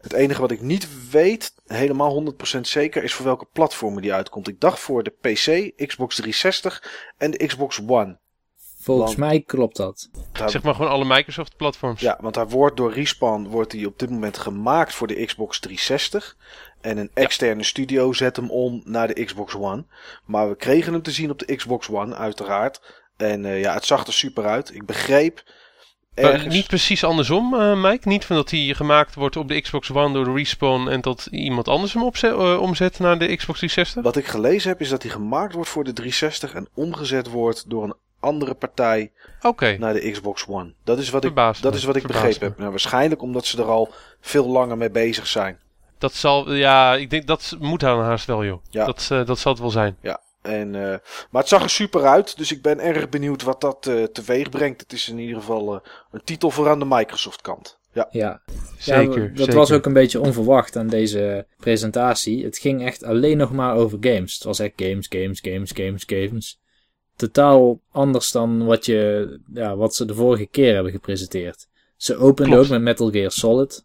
Het enige wat ik niet weet, helemaal 100% zeker, is voor welke platformen die uitkomt. Ik dacht voor de PC, Xbox 360 en de Xbox One. Volgens want, mij klopt dat. Daar, zeg maar gewoon alle Microsoft platforms. Ja, want hij wordt door Respawn wordt hij op dit moment gemaakt voor de Xbox 360. En een externe studio zet hem om naar de Xbox One. Maar we kregen hem te zien op de Xbox One, uiteraard. En uh, ja, het zag er super uit. Ik begreep. Ergens... Niet precies andersom, uh, Mike. Niet van dat hij gemaakt wordt op de Xbox One door de Respawn en dat iemand anders hem opzet, omzet naar de Xbox 360. Wat ik gelezen heb is dat hij gemaakt wordt voor de 360 en omgezet wordt door een andere partij naar de Xbox One. Dat is wat ik, dat me, is wat ik begrepen me. heb. Nou, waarschijnlijk omdat ze er al veel langer mee bezig zijn. dat zal, ja, ik denk dat moet aan haast wel, joh. Ja. Dat, eh, dat zal het wel zijn. En, eh, maar het zag er super uit, dus ik ben erg benieuwd wat dat eh teweeg brengt. Het is in ieder geval eh, een titel voor aan de Microsoft kant. Ja, Ja, Zeker. ja, dat zeker. was ook een beetje onverwacht aan deze presentatie. Het ging echt alleen nog maar over games. Het was echt games, games, games, games, games. Totaal anders dan wat, je, ja, wat ze de vorige keer hebben gepresenteerd. Ze openden Klopt. ook met Metal Gear Solid.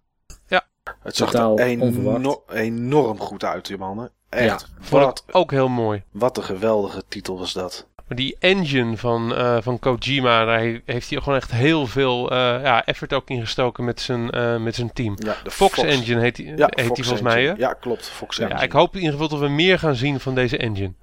het zag Totaal er eno- onverwacht. enorm goed uit, die mannen. Echt, Vond wat, ik ook heel mooi. wat een geweldige titel was dat. Maar die engine van, eh, van Kojima, daar he- heeft hij gewoon echt heel veel eh, ja, effort ook in gestoken met zijn, eh, met zijn team. Ja, de Fox, Engine heet die, Ja, heet die volgens mij, hè? Ja, klopt. Fox Ja, Engine. ik hoop in ieder geval dat we meer gaan zien van deze engine.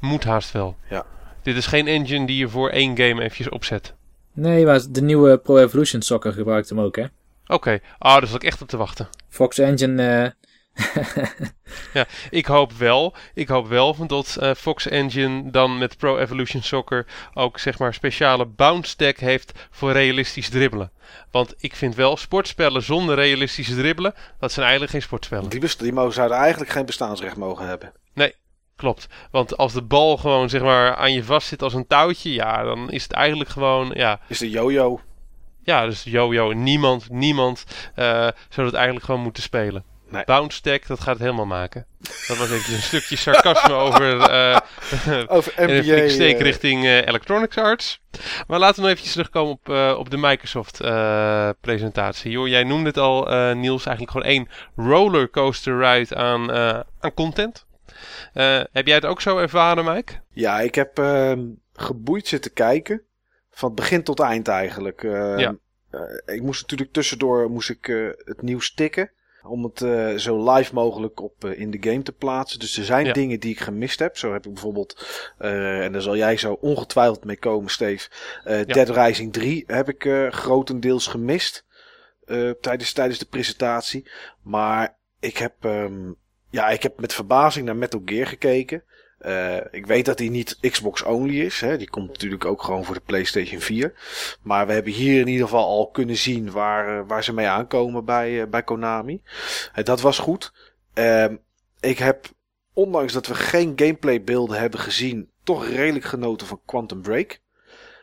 Moet haast wel. Ja. Dit is geen engine die je voor één game eventjes opzet. Nee, maar de nieuwe Pro Evolution Soccer gebruikt hem ook, hè? Oké, ah, daar zat ik echt op te wachten. Fox Engine, (laughs) eh, Ik hoop wel, ik hoop wel van dat eh, Fox Engine dan met Pro Evolution Soccer ook zeg maar speciale bounce stack heeft voor realistisch dribbelen. Want ik vind wel sportspellen zonder realistisch dribbelen, dat zijn eigenlijk geen sportspellen. Die, die mo- zouden eigenlijk geen bestaansrecht mogen hebben. Klopt. Want als de bal gewoon zeg maar aan je vast zit als een touwtje, ja, dan is het eigenlijk gewoon, ja, Is de yo-yo. ja dus yo-yo. Niemand, niemand eh, zou dat eigenlijk gewoon moeten spelen. Nee. Dat gaat het helemaal maken. Dat was even een stukje sarcasme (laughs) over eh, Over een NBA. flinke steek eh, richting eh, Electronics Arts. Maar laten we nog eventjes terugkomen op, eh, op de Microsoft eh, presentatie. Joh, jij noemde het al, eh, Niels, eigenlijk gewoon één rollercoaster ride aan, eh, aan content. Eh, heb jij het ook zo ervaren, Mike? Ja, ik heb ehm, geboeid zitten kijken. Van begin tot eind eigenlijk. Ehm, Ja. eh, ik moest natuurlijk tussendoor moest ik, eh, het nieuws tikken. Om het eh, zo live mogelijk op eh, in de game te plaatsen. Dus er zijn Ja. dingen die ik gemist heb. Zo heb ik bijvoorbeeld, eh, en daar zal jij zo ongetwijfeld mee komen, Steve. Dead Rising 3 heb ik grotendeels gemist. tijdens, tijdens de presentatie. Maar ik heb, ehm, ja, ik heb met verbazing naar Metal Gear gekeken. Eh, ik weet dat die niet Xbox only is. Hè. Die komt natuurlijk ook gewoon voor de PlayStation 4. Maar we hebben hier in ieder geval al kunnen zien waar, eh, waar ze mee aankomen bij, eh, bij Konami. Dat was goed. Ehm, ik heb, ondanks dat we geen gameplay beelden hebben gezien, toch redelijk genoten van Quantum Break.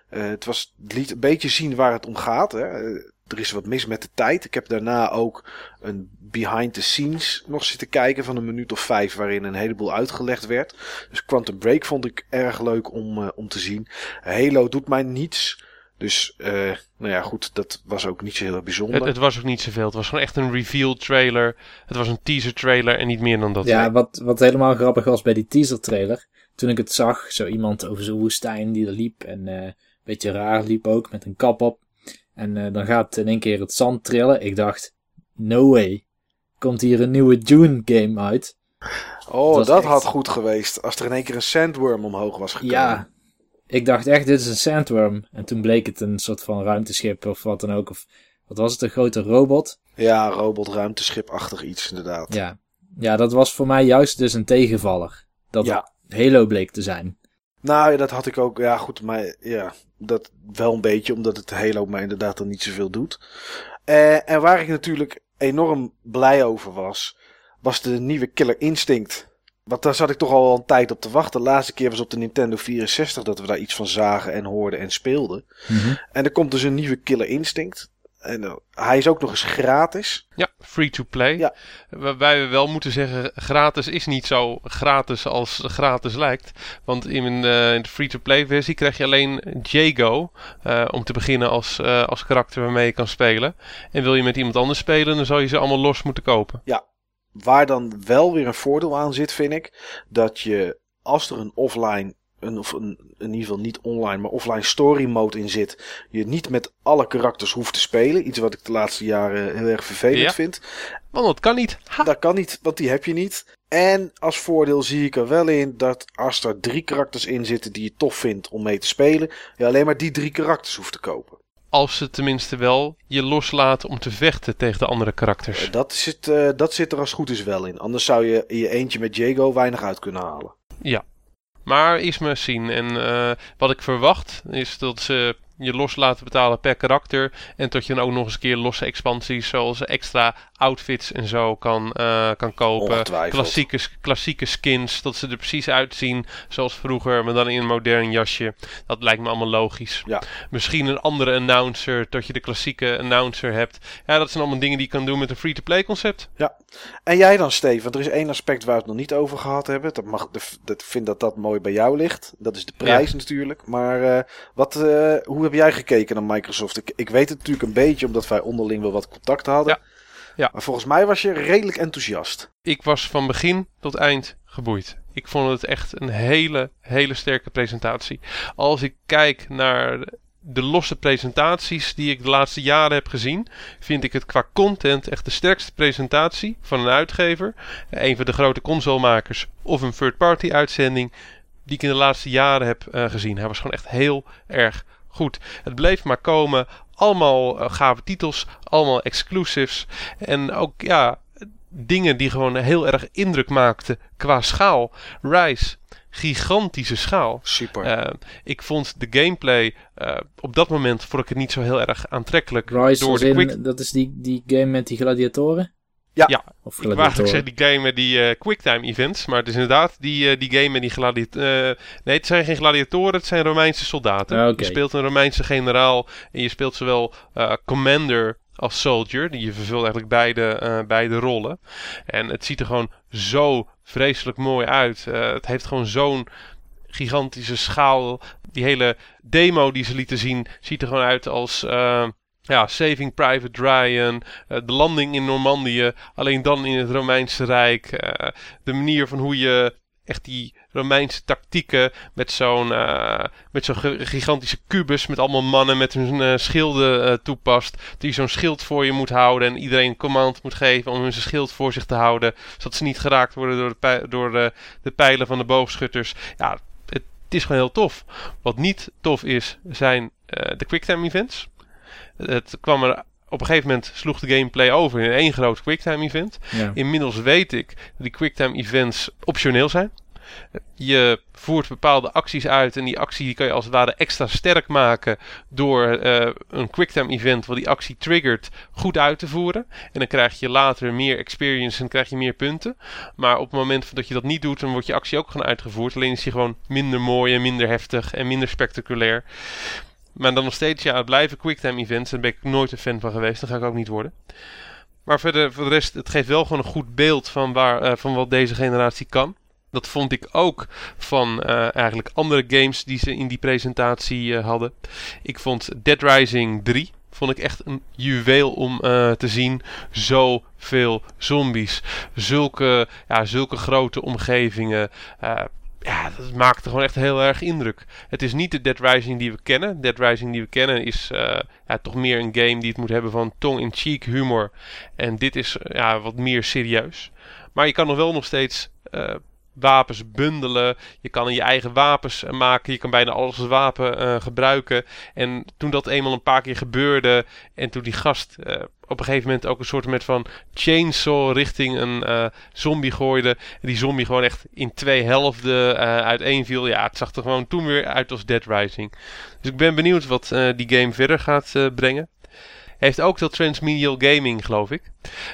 Het, was, liet een beetje zien waar het om gaat. Hè. Er is wat mis met de tijd. Ik heb daarna ook een behind the scenes nog zitten kijken van een minuut of vijf, waarin een heleboel uitgelegd werd. Dus Quantum Break vond ik erg leuk om, eh, om te zien. Halo doet mij niets. Dus, eh, nou ja, goed, dat was ook niet zo heel bijzonder. Het, het was ook niet zoveel. Het was gewoon echt een reveal trailer. Het was een teaser trailer en niet meer dan dat. ja, wat, wat helemaal grappig was bij die teaser trailer. Toen ik het zag, zo iemand over zo'n woestijn die er liep. En eh, een beetje raar liep ook, met een kap op. En eh, dan gaat in één keer het zand trillen. Ik dacht, no way. Komt hier een nieuwe Dune game uit? oh, dat echt- had goed geweest. Als er in één keer een sandworm omhoog was gekomen. Ja, ik dacht echt, dit is een sandworm. En toen bleek het een soort van ruimteschip of wat dan ook. Of wat was het, een grote robot? Ja, robot, ruimteschipachtig iets inderdaad. Ja. ja, dat was voor mij juist dus een tegenvaller. Dat Ja. Halo bleek te zijn. Nou, ja, dat had ik ook. Ja, goed, maar ja, dat wel een beetje, omdat het Halo maar inderdaad dan niet zoveel doet. Eh, en waar ik natuurlijk enorm blij over was, was de nieuwe Killer Instinct. Want daar zat ik toch al een tijd op te wachten. De laatste keer was op de Nintendo 64 dat we daar iets van zagen en hoorden en speelden. En er komt dus een nieuwe Killer Instinct. En eh, hij is ook nog eens gratis. Ja, free to play. Ja. Waarbij we wel moeten zeggen, gratis is niet zo gratis als gratis lijkt. Want in, eh, in de free to play versie krijg je alleen Jago eh, om te beginnen als, als karakter waarmee je kan spelen. En wil je met iemand anders spelen, dan zal je ze allemaal los moeten kopen. Waar dan wel weer een voordeel aan zit, vind ik. Dat je, als er een offline, een, of een, in ieder geval niet online, maar offline story mode in zit. Je niet met alle karakters hoeft te spelen. Iets wat ik de laatste jaren heel erg vervelend Ja. vind. Want dat kan niet. Ha! Dat kan niet, want die heb je niet. En als voordeel zie ik er wel in dat als er drie karakters in zitten die je tof vindt om mee te spelen. Je alleen maar die drie karakters hoeft te kopen. Als ze tenminste wel je loslaten om te vechten tegen de andere karakters. Eh, Dat zit, eh, dat zit er als goed is wel in. Anders zou je in je eentje met Jago weinig uit kunnen halen. Ja. Maar is me zien. En uh, wat ik verwacht is dat ze je los laten betalen per karakter. En dat je dan ook nog eens een keer losse expansies zoals extra outfits en zo kan, uh, kan kopen. Klassieke, klassieke skins, dat ze er precies uitzien zoals vroeger, maar dan in een modern jasje. Dat lijkt me allemaal logisch. Ja. Misschien een andere announcer, dat je de klassieke announcer hebt. Ja, dat zijn allemaal dingen die je kan doen met een free-to-play concept. Ja. En jij dan, Steven? Er is één aspect waar we het nog niet over gehad hebben. Dat mag, dat vind dat dat mooi bij jou ligt. Dat is de prijs natuurlijk. Maar uh, wat, uh, hoe heb jij gekeken naar Microsoft? Ik, ik weet het natuurlijk een beetje, omdat wij onderling wel wat contact hadden. Ja. Ja. Maar volgens mij was je redelijk enthousiast. Ik was van begin tot eind geboeid. Ik vond het echt een hele, hele sterke presentatie. Als ik kijk naar de losse presentaties die ik de laatste jaren heb gezien, vind ik het qua content echt de sterkste presentatie van een uitgever, een van de grote consolemakers of een third-party uitzending die ik in de laatste jaren heb uh, gezien. Hij was gewoon echt heel erg goed. Het bleef maar komen. Allemaal uh, gave titels, allemaal exclusives. En ook ja, dingen die gewoon heel erg indruk maakten qua schaal. Rise, gigantische schaal. Super. Uh, ik vond de gameplay uh, op dat moment vond ik het niet zo heel erg aantrekkelijk. Rise door de quick... dat is die, die game met die gladiatoren? Ja, ja. Of ik wou eigenlijk zeggen die game met die uh, quicktime events. Maar het is inderdaad die, uh, die game met die gladiatoren. Uh, nee, het zijn geen gladiatoren, het zijn Romeinse soldaten. Ah, okay. Je speelt een Romeinse generaal en je speelt zowel commander als soldier. Die je vervult eigenlijk beide, beide rollen. En het ziet er gewoon zo vreselijk mooi uit. het heeft gewoon zo'n gigantische schaal. Die hele demo die ze lieten zien, ziet er gewoon uit als ja, Saving Private Ryan, uh, de landing in Normandië, alleen dan in het Romeinse Rijk. Uh, de manier van hoe je echt die Romeinse tactieken met zo'n uh, met zo'n gigantische kubus met allemaal mannen met hun schilden toepast. Die zo'n schild voor je moet houden en iedereen command moet geven om hun schild voor zich te houden. Zodat ze niet geraakt worden door de, door de pijlen van de boogschutters. Ja, het, het, is gewoon heel tof. Wat niet tof is, zijn de quicktime events. Het kwam er op een gegeven moment sloeg de gameplay over in één groot quicktime event. Ja. Inmiddels weet ik dat die quicktime events optioneel zijn. Je voert bepaalde acties uit en die actie kan je als het ware extra sterk maken door uh, een quicktime event wat die actie triggert goed uit te voeren. En dan krijg je later meer experience en krijg je meer punten. Maar op het moment dat je dat niet doet, dan wordt je actie ook gewoon uitgevoerd. Alleen is die gewoon minder mooi en minder heftig en minder spectaculair. Maar dan nog steeds, ja, het blijven quicktime events. Daar ben ik nooit een fan van geweest. Dat ga ik ook niet worden. Maar verder, voor de rest, het geeft wel gewoon een goed beeld van, waar, uh, van wat deze generatie kan. Dat vond ik ook van uh, eigenlijk andere games die ze in die presentatie uh, hadden. Ik vond Dead Rising 3 vond ik echt een juweel om te zien. Zoveel zombies. Zulke, ja, zulke grote omgevingen ja, dat maakte gewoon echt heel erg indruk. Het is niet de Dead Rising die we kennen. Dead Rising die we kennen is uh, ja, toch meer een game die het moet hebben van tong-in-cheek humor. En dit is ja, wat meer serieus. Maar je kan nog wel nog steeds uh, wapens bundelen. Je kan je eigen wapens maken. Je kan bijna alles wapen gebruiken. En toen dat eenmaal een paar keer gebeurde. En toen die gast op een gegeven moment ook een soort met van chainsaw richting een uh, zombie gooide. En die zombie gewoon echt in twee helften uiteenviel. Ja, het zag er gewoon toen weer uit als Dead Rising. Dus ik ben benieuwd wat die game verder gaat brengen. Heeft ook dat transmedial gaming, geloof ik.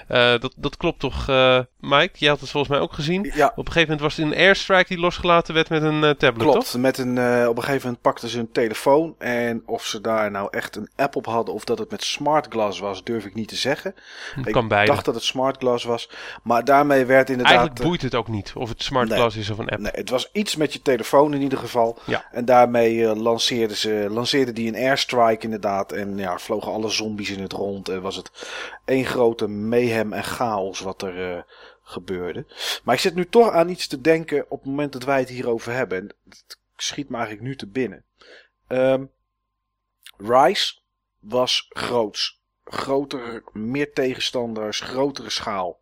Uh, dat, dat klopt toch, uh, Mike? Je had het volgens mij ook gezien. Ja. Op een gegeven moment was het een airstrike die losgelaten werd met een uh, tablet, Klopt, toch? met een, op een gegeven moment pakten ze een telefoon. En of ze daar nou echt een app op hadden of dat het met smart glass was, durf ik niet te zeggen. Het kan ik beide. dacht dat het smart glass was. Maar daarmee werd inderdaad... Eigenlijk boeit het ook niet of het smart nee, glass is of een app. Nee, het was iets met je telefoon in ieder geval. Ja. En daarmee lanceerden ze lanceerden die een airstrike inderdaad. En ja, vlogen alle zombies in het rond. En was het één grote mayhem en chaos wat er gebeurde. Maar ik zit nu toch aan iets te denken op het moment dat wij het hierover hebben. En het schiet me eigenlijk nu te binnen. Um, Rise was groots. Groter, meer tegenstanders, grotere schaal.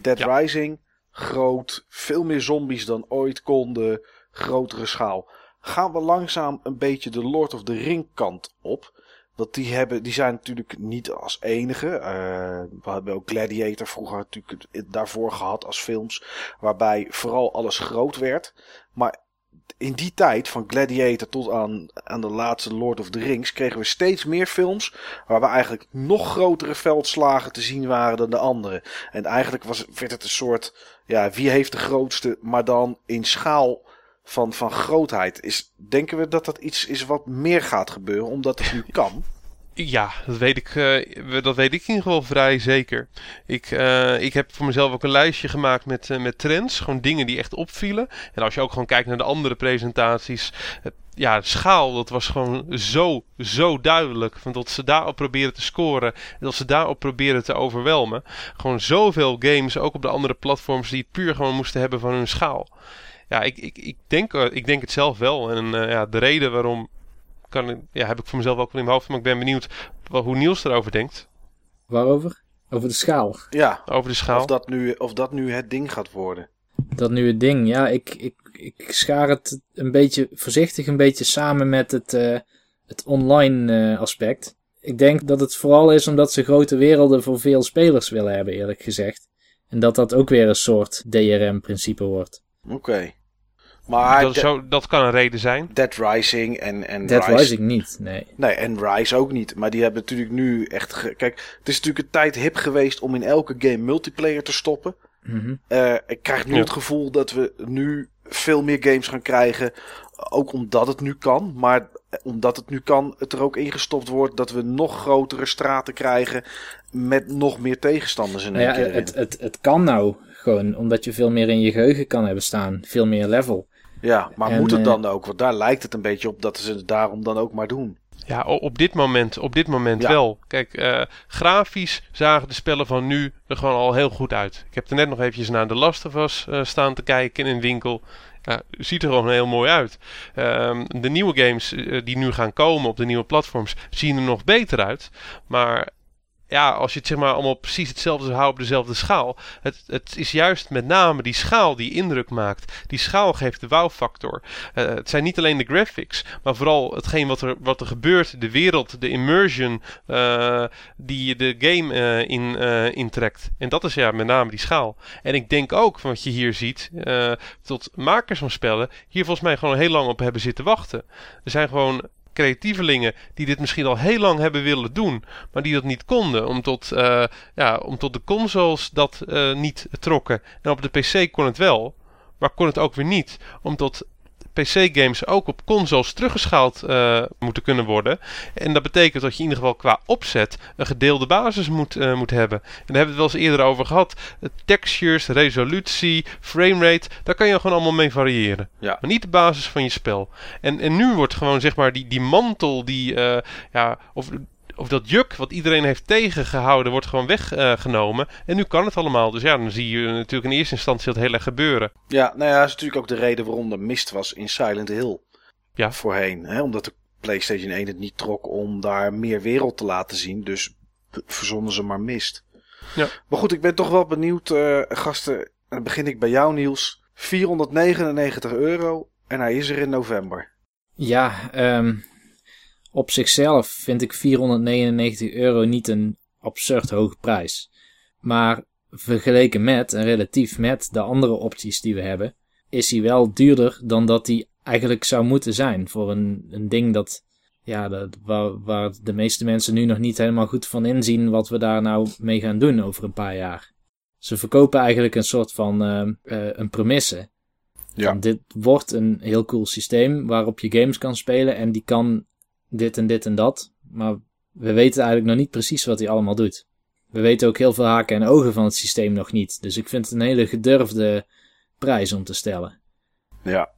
Dead Ja. Rising, groot, veel meer zombies dan ooit konden, grotere schaal. Gaan we langzaam een beetje de Lord of the Ring kant op. Want die, hebben, die zijn natuurlijk niet als enige. Uh, we hebben ook Gladiator vroeger natuurlijk daarvoor gehad als films. Waarbij vooral alles groot werd. Maar in die tijd, van Gladiator tot aan, aan de laatste Lord of the Rings, kregen we steeds meer films waar we eigenlijk nog grotere veldslagen te zien waren dan de andere. En eigenlijk was, werd het een soort, ja, wie heeft de grootste, maar dan in schaal van, van grootheid. Is, denken we dat dat iets is wat meer gaat gebeuren, omdat het nu (laughs) kan? Ja, dat weet ik, uh, dat weet ik in ieder geval vrij zeker. Ik, uh, ik heb voor mezelf ook een lijstje gemaakt met, uh, met trends. Gewoon dingen die echt opvielen. En als je ook gewoon kijkt naar de andere presentaties. ja, de schaal, dat was gewoon zo, zo duidelijk. Van dat ze daarop proberen te scoren. En dat ze daarop proberen te overwelmen. Gewoon zoveel games, ook op de andere platforms, die het puur gewoon moesten hebben van hun schaal. Ja, ik, ik, ik, denk, ik denk het zelf wel. En ja, de reden waarom kan, ja, heb ik voor mezelf ook wel in mijn hoofd. Maar ik ben benieuwd hoe Niels erover denkt. Waarover? Over de schaal. Ja, over de schaal. Of dat nu, of dat nu het ding gaat worden. Dat nu het ding, ja. Ik, ik, ik schaar het een beetje voorzichtig een beetje samen met het, uh, het online uh, aspect. Ik denk dat het vooral is omdat ze grote werelden voor veel spelers willen hebben, eerlijk gezegd. En dat dat ook weer een soort DRM-principe wordt. Oké. Okay. Maar dat, zo, dat kan een reden zijn. Dead Rising en, en Dead Rise... Rising niet, nee. Nee, en Rise ook niet. Maar die hebben natuurlijk nu echt... Kijk, het is natuurlijk een tijd hip geweest om in elke game multiplayer te stoppen. Mm -hmm. uh, ik krijg nu ja. het gevoel dat we nu veel meer games gaan krijgen. Ook omdat het nu kan. Maar omdat het nu kan, het er ook ingestopt wordt dat we nog grotere straten krijgen. Met nog meer tegenstanders in nou ja, het, het, het kan nou gewoon, omdat je veel meer in je geheugen kan hebben staan. Veel meer level. Ja, maar en, moet het dan ook? Want daar lijkt het een beetje op dat ze het daarom dan ook maar doen. Ja, op dit moment, op dit moment ja. wel. Kijk, uh, grafisch zagen de spellen van nu er gewoon al heel goed uit. Ik heb er net nog eventjes naar de Last of Us uh, staan te kijken in een winkel. Ja, ziet er gewoon heel mooi uit. Um, de nieuwe games uh, die nu gaan komen op de nieuwe platforms zien er nog beter uit. Maar ja, als je het zeg maar allemaal precies hetzelfde zou houden op dezelfde schaal. Het, het is juist met name die schaal die indruk maakt. Die schaal geeft de wow-factor. Uh, het zijn niet alleen de graphics, maar vooral hetgeen wat er, wat er gebeurt. De wereld, de immersion uh, die de game uh, in, intrekt. En dat is ja met name die schaal. En ik denk ook, van wat je hier ziet, tot makers van spellen hier volgens mij gewoon heel lang op hebben zitten wachten. Er zijn gewoon creatievelingen die dit misschien al heel lang hebben willen doen, maar die dat niet konden, om tot, uh, ja, om tot de consoles dat uh, niet trokken. En op de PC kon het wel, maar kon het ook weer niet, omdat PC-games ook op consoles teruggeschaald uh, moeten kunnen worden. En dat betekent dat je in ieder geval qua opzet een gedeelde basis moet, uh, moet hebben. En daar hebben we het wel eens eerder over gehad. Textures, resolutie, framerate, daar kan je gewoon allemaal mee variëren. Ja. Maar niet de basis van je spel. En, en nu wordt gewoon zeg maar die, die mantel, die, ja, of of dat juk wat iedereen heeft tegengehouden, wordt gewoon weggenomen. Uh, en nu kan het allemaal. Dus ja, dan zie je natuurlijk in eerste instantie dat heel erg gebeuren. Ja, nou ja, dat is natuurlijk ook de reden waarom er mist was in Silent Hill. Ja. Voorheen. Hè? Omdat de PlayStation 1 het niet trok om daar meer wereld te laten zien. Dus verzonnen ze maar mist. Ja. Maar goed, ik ben toch wel benieuwd, uh, gasten. Dan begin ik bij jou, Niels. 499 euro en hij is er in november. Ja, um, op zichzelf vind ik 499 euro niet een absurd hoge prijs. Maar vergeleken met en relatief met de andere opties die we hebben, is hij wel duurder dan dat hij eigenlijk zou moeten zijn voor een, een ding dat, ja, dat, waar, waar de meeste mensen nu nog niet helemaal goed van inzien wat we daar nou mee gaan doen over een paar jaar. Ze verkopen eigenlijk een soort van uh, uh, een premisse. Ja. Dit wordt een heel cool systeem waarop je games kan spelen en die kan dit en dit en dat. Maar we weten eigenlijk nog niet precies wat hij allemaal doet. We weten ook heel veel haken en ogen van het systeem nog niet. Dus ik vind het een hele gedurfde prijs om te stellen. Ja.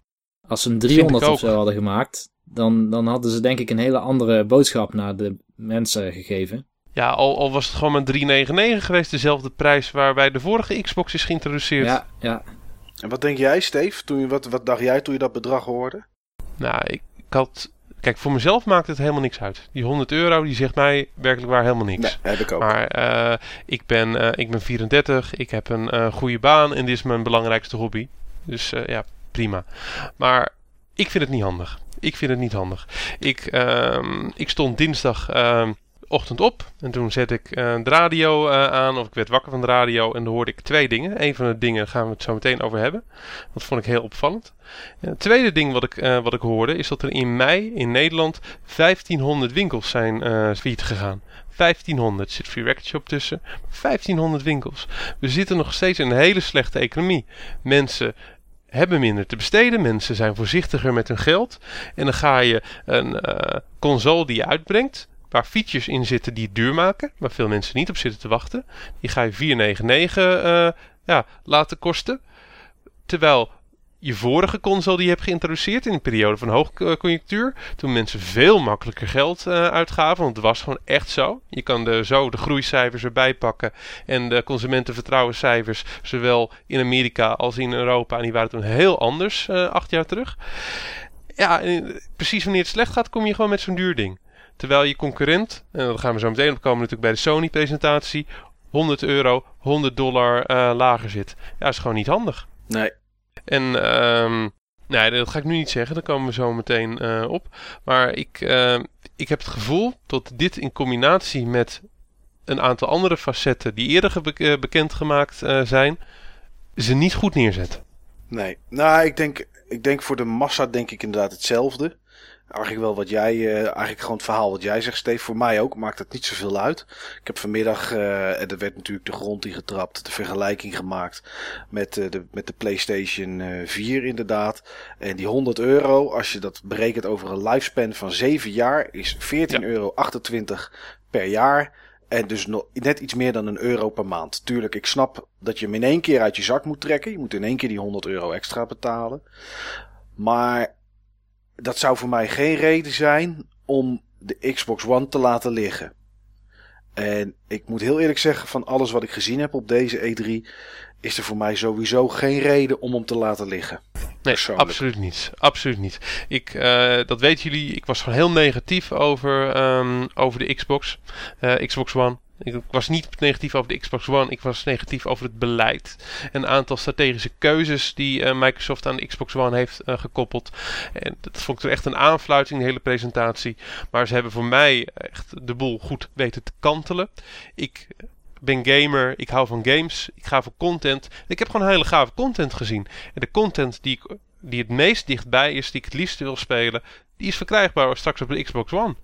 Als ze hem 300 of zo hadden gemaakt, dan, dan hadden ze denk ik een hele andere boodschap naar de mensen gegeven. Ja, al, al was het gewoon maar 3,99 geweest, dezelfde prijs waarbij de vorige Xbox is geïntroduceerd. Ja, ja. En wat denk jij, Steve? Toen je, wat, wat dacht jij toen je dat bedrag hoorde? Nou, ik, ik had Kijk, voor mezelf maakt het helemaal niks uit. Die 100 euro, die zegt mij werkelijk waar helemaal niks. Nee, heb ik ook. Maar uh, ik, ben, uh, ik ben 34, ik heb een uh, goede baan en dit is mijn belangrijkste hobby. Dus ja, prima. Maar ik vind het niet handig. Ik vind het niet handig. Ik, ik stond dinsdag ochtend op en toen zet ik uh, de radio uh, aan of ik werd wakker van de radio en dan hoorde ik twee dingen. Een van de dingen gaan we het zo meteen over hebben. Dat vond ik heel opvallend. En het tweede ding wat ik, wat ik hoorde is dat er in mei in Nederland 1500 winkels zijn failliet gegaan. 1500 zit Free Record Shop tussen. 1500 winkels. We zitten nog steeds in een hele slechte economie. Mensen hebben minder te besteden. Mensen zijn voorzichtiger met hun geld. En dan ga je een console die je uitbrengt waar features in zitten die het duur maken, waar veel mensen niet op zitten te wachten. Die ga je 499 uh, ja, laten kosten. Terwijl je vorige console die je hebt geïntroduceerd in een periode van hoogconjunctuur, toen mensen veel makkelijker geld uh, uitgaven, want het was gewoon echt zo. Je kan de, zo de groeicijfers erbij pakken en de consumentenvertrouwenscijfers, zowel in Amerika als in Europa, en die waren toen heel anders uh, acht jaar terug. Ja, precies wanneer het slecht gaat, kom je gewoon met zo'n duur ding. Terwijl je concurrent, en daar gaan we zo meteen op komen natuurlijk bij de Sony presentatie, 100 euro, 100 dollar uh, lager zit. Ja, dat is gewoon niet handig. Nee. En um, nee, dat ga ik nu niet zeggen, daar komen we zo meteen uh, op. Maar ik, uh, ik heb het gevoel dat dit in combinatie met een aantal andere facetten die eerder be bekendgemaakt zijn, ze niet goed neerzetten. Nee, nou ik denk, ik denk voor de massa denk ik inderdaad hetzelfde eigenlijk wel wat jij, uh, eigenlijk gewoon het verhaal wat jij zegt, Steve. Voor mij ook maakt het niet zoveel uit. Ik heb vanmiddag, uh, en er werd natuurlijk de grond in getrapt, de vergelijking gemaakt met, uh, de, met de PlayStation 4 inderdaad. En die 100 euro, als je dat berekent over een lifespan van 7 jaar, is 14,28 ja. euro per jaar. En dus nog net iets meer dan een euro per maand. Tuurlijk, ik snap dat je hem in één keer uit je zak moet trekken. Je moet in één keer die 100 euro extra betalen. Maar dat zou voor mij geen reden zijn om de Xbox One te laten liggen. En ik moet heel eerlijk zeggen, van alles wat ik gezien heb op deze E3, is er voor mij sowieso geen reden om hem te laten liggen. Nee, absoluut niet. Absoluut niet. Ik, uh, dat weten jullie, ik was gewoon heel negatief over, um, over de Xbox. Uh, Xbox One. Ik was niet negatief over de Xbox One, ik was negatief over het beleid. Een aantal strategische keuzes die uh, Microsoft aan de Xbox One heeft uh, gekoppeld. En dat vond ik echt een aanfluiting, de hele presentatie. Maar ze hebben voor mij echt de boel goed weten te kantelen. Ik ben gamer, ik hou van games, ik ga voor content. Ik heb gewoon hele gave content gezien. En de content die, ik, die het meest dichtbij is, die ik het liefst wil spelen, die is verkrijgbaar straks op de Xbox One.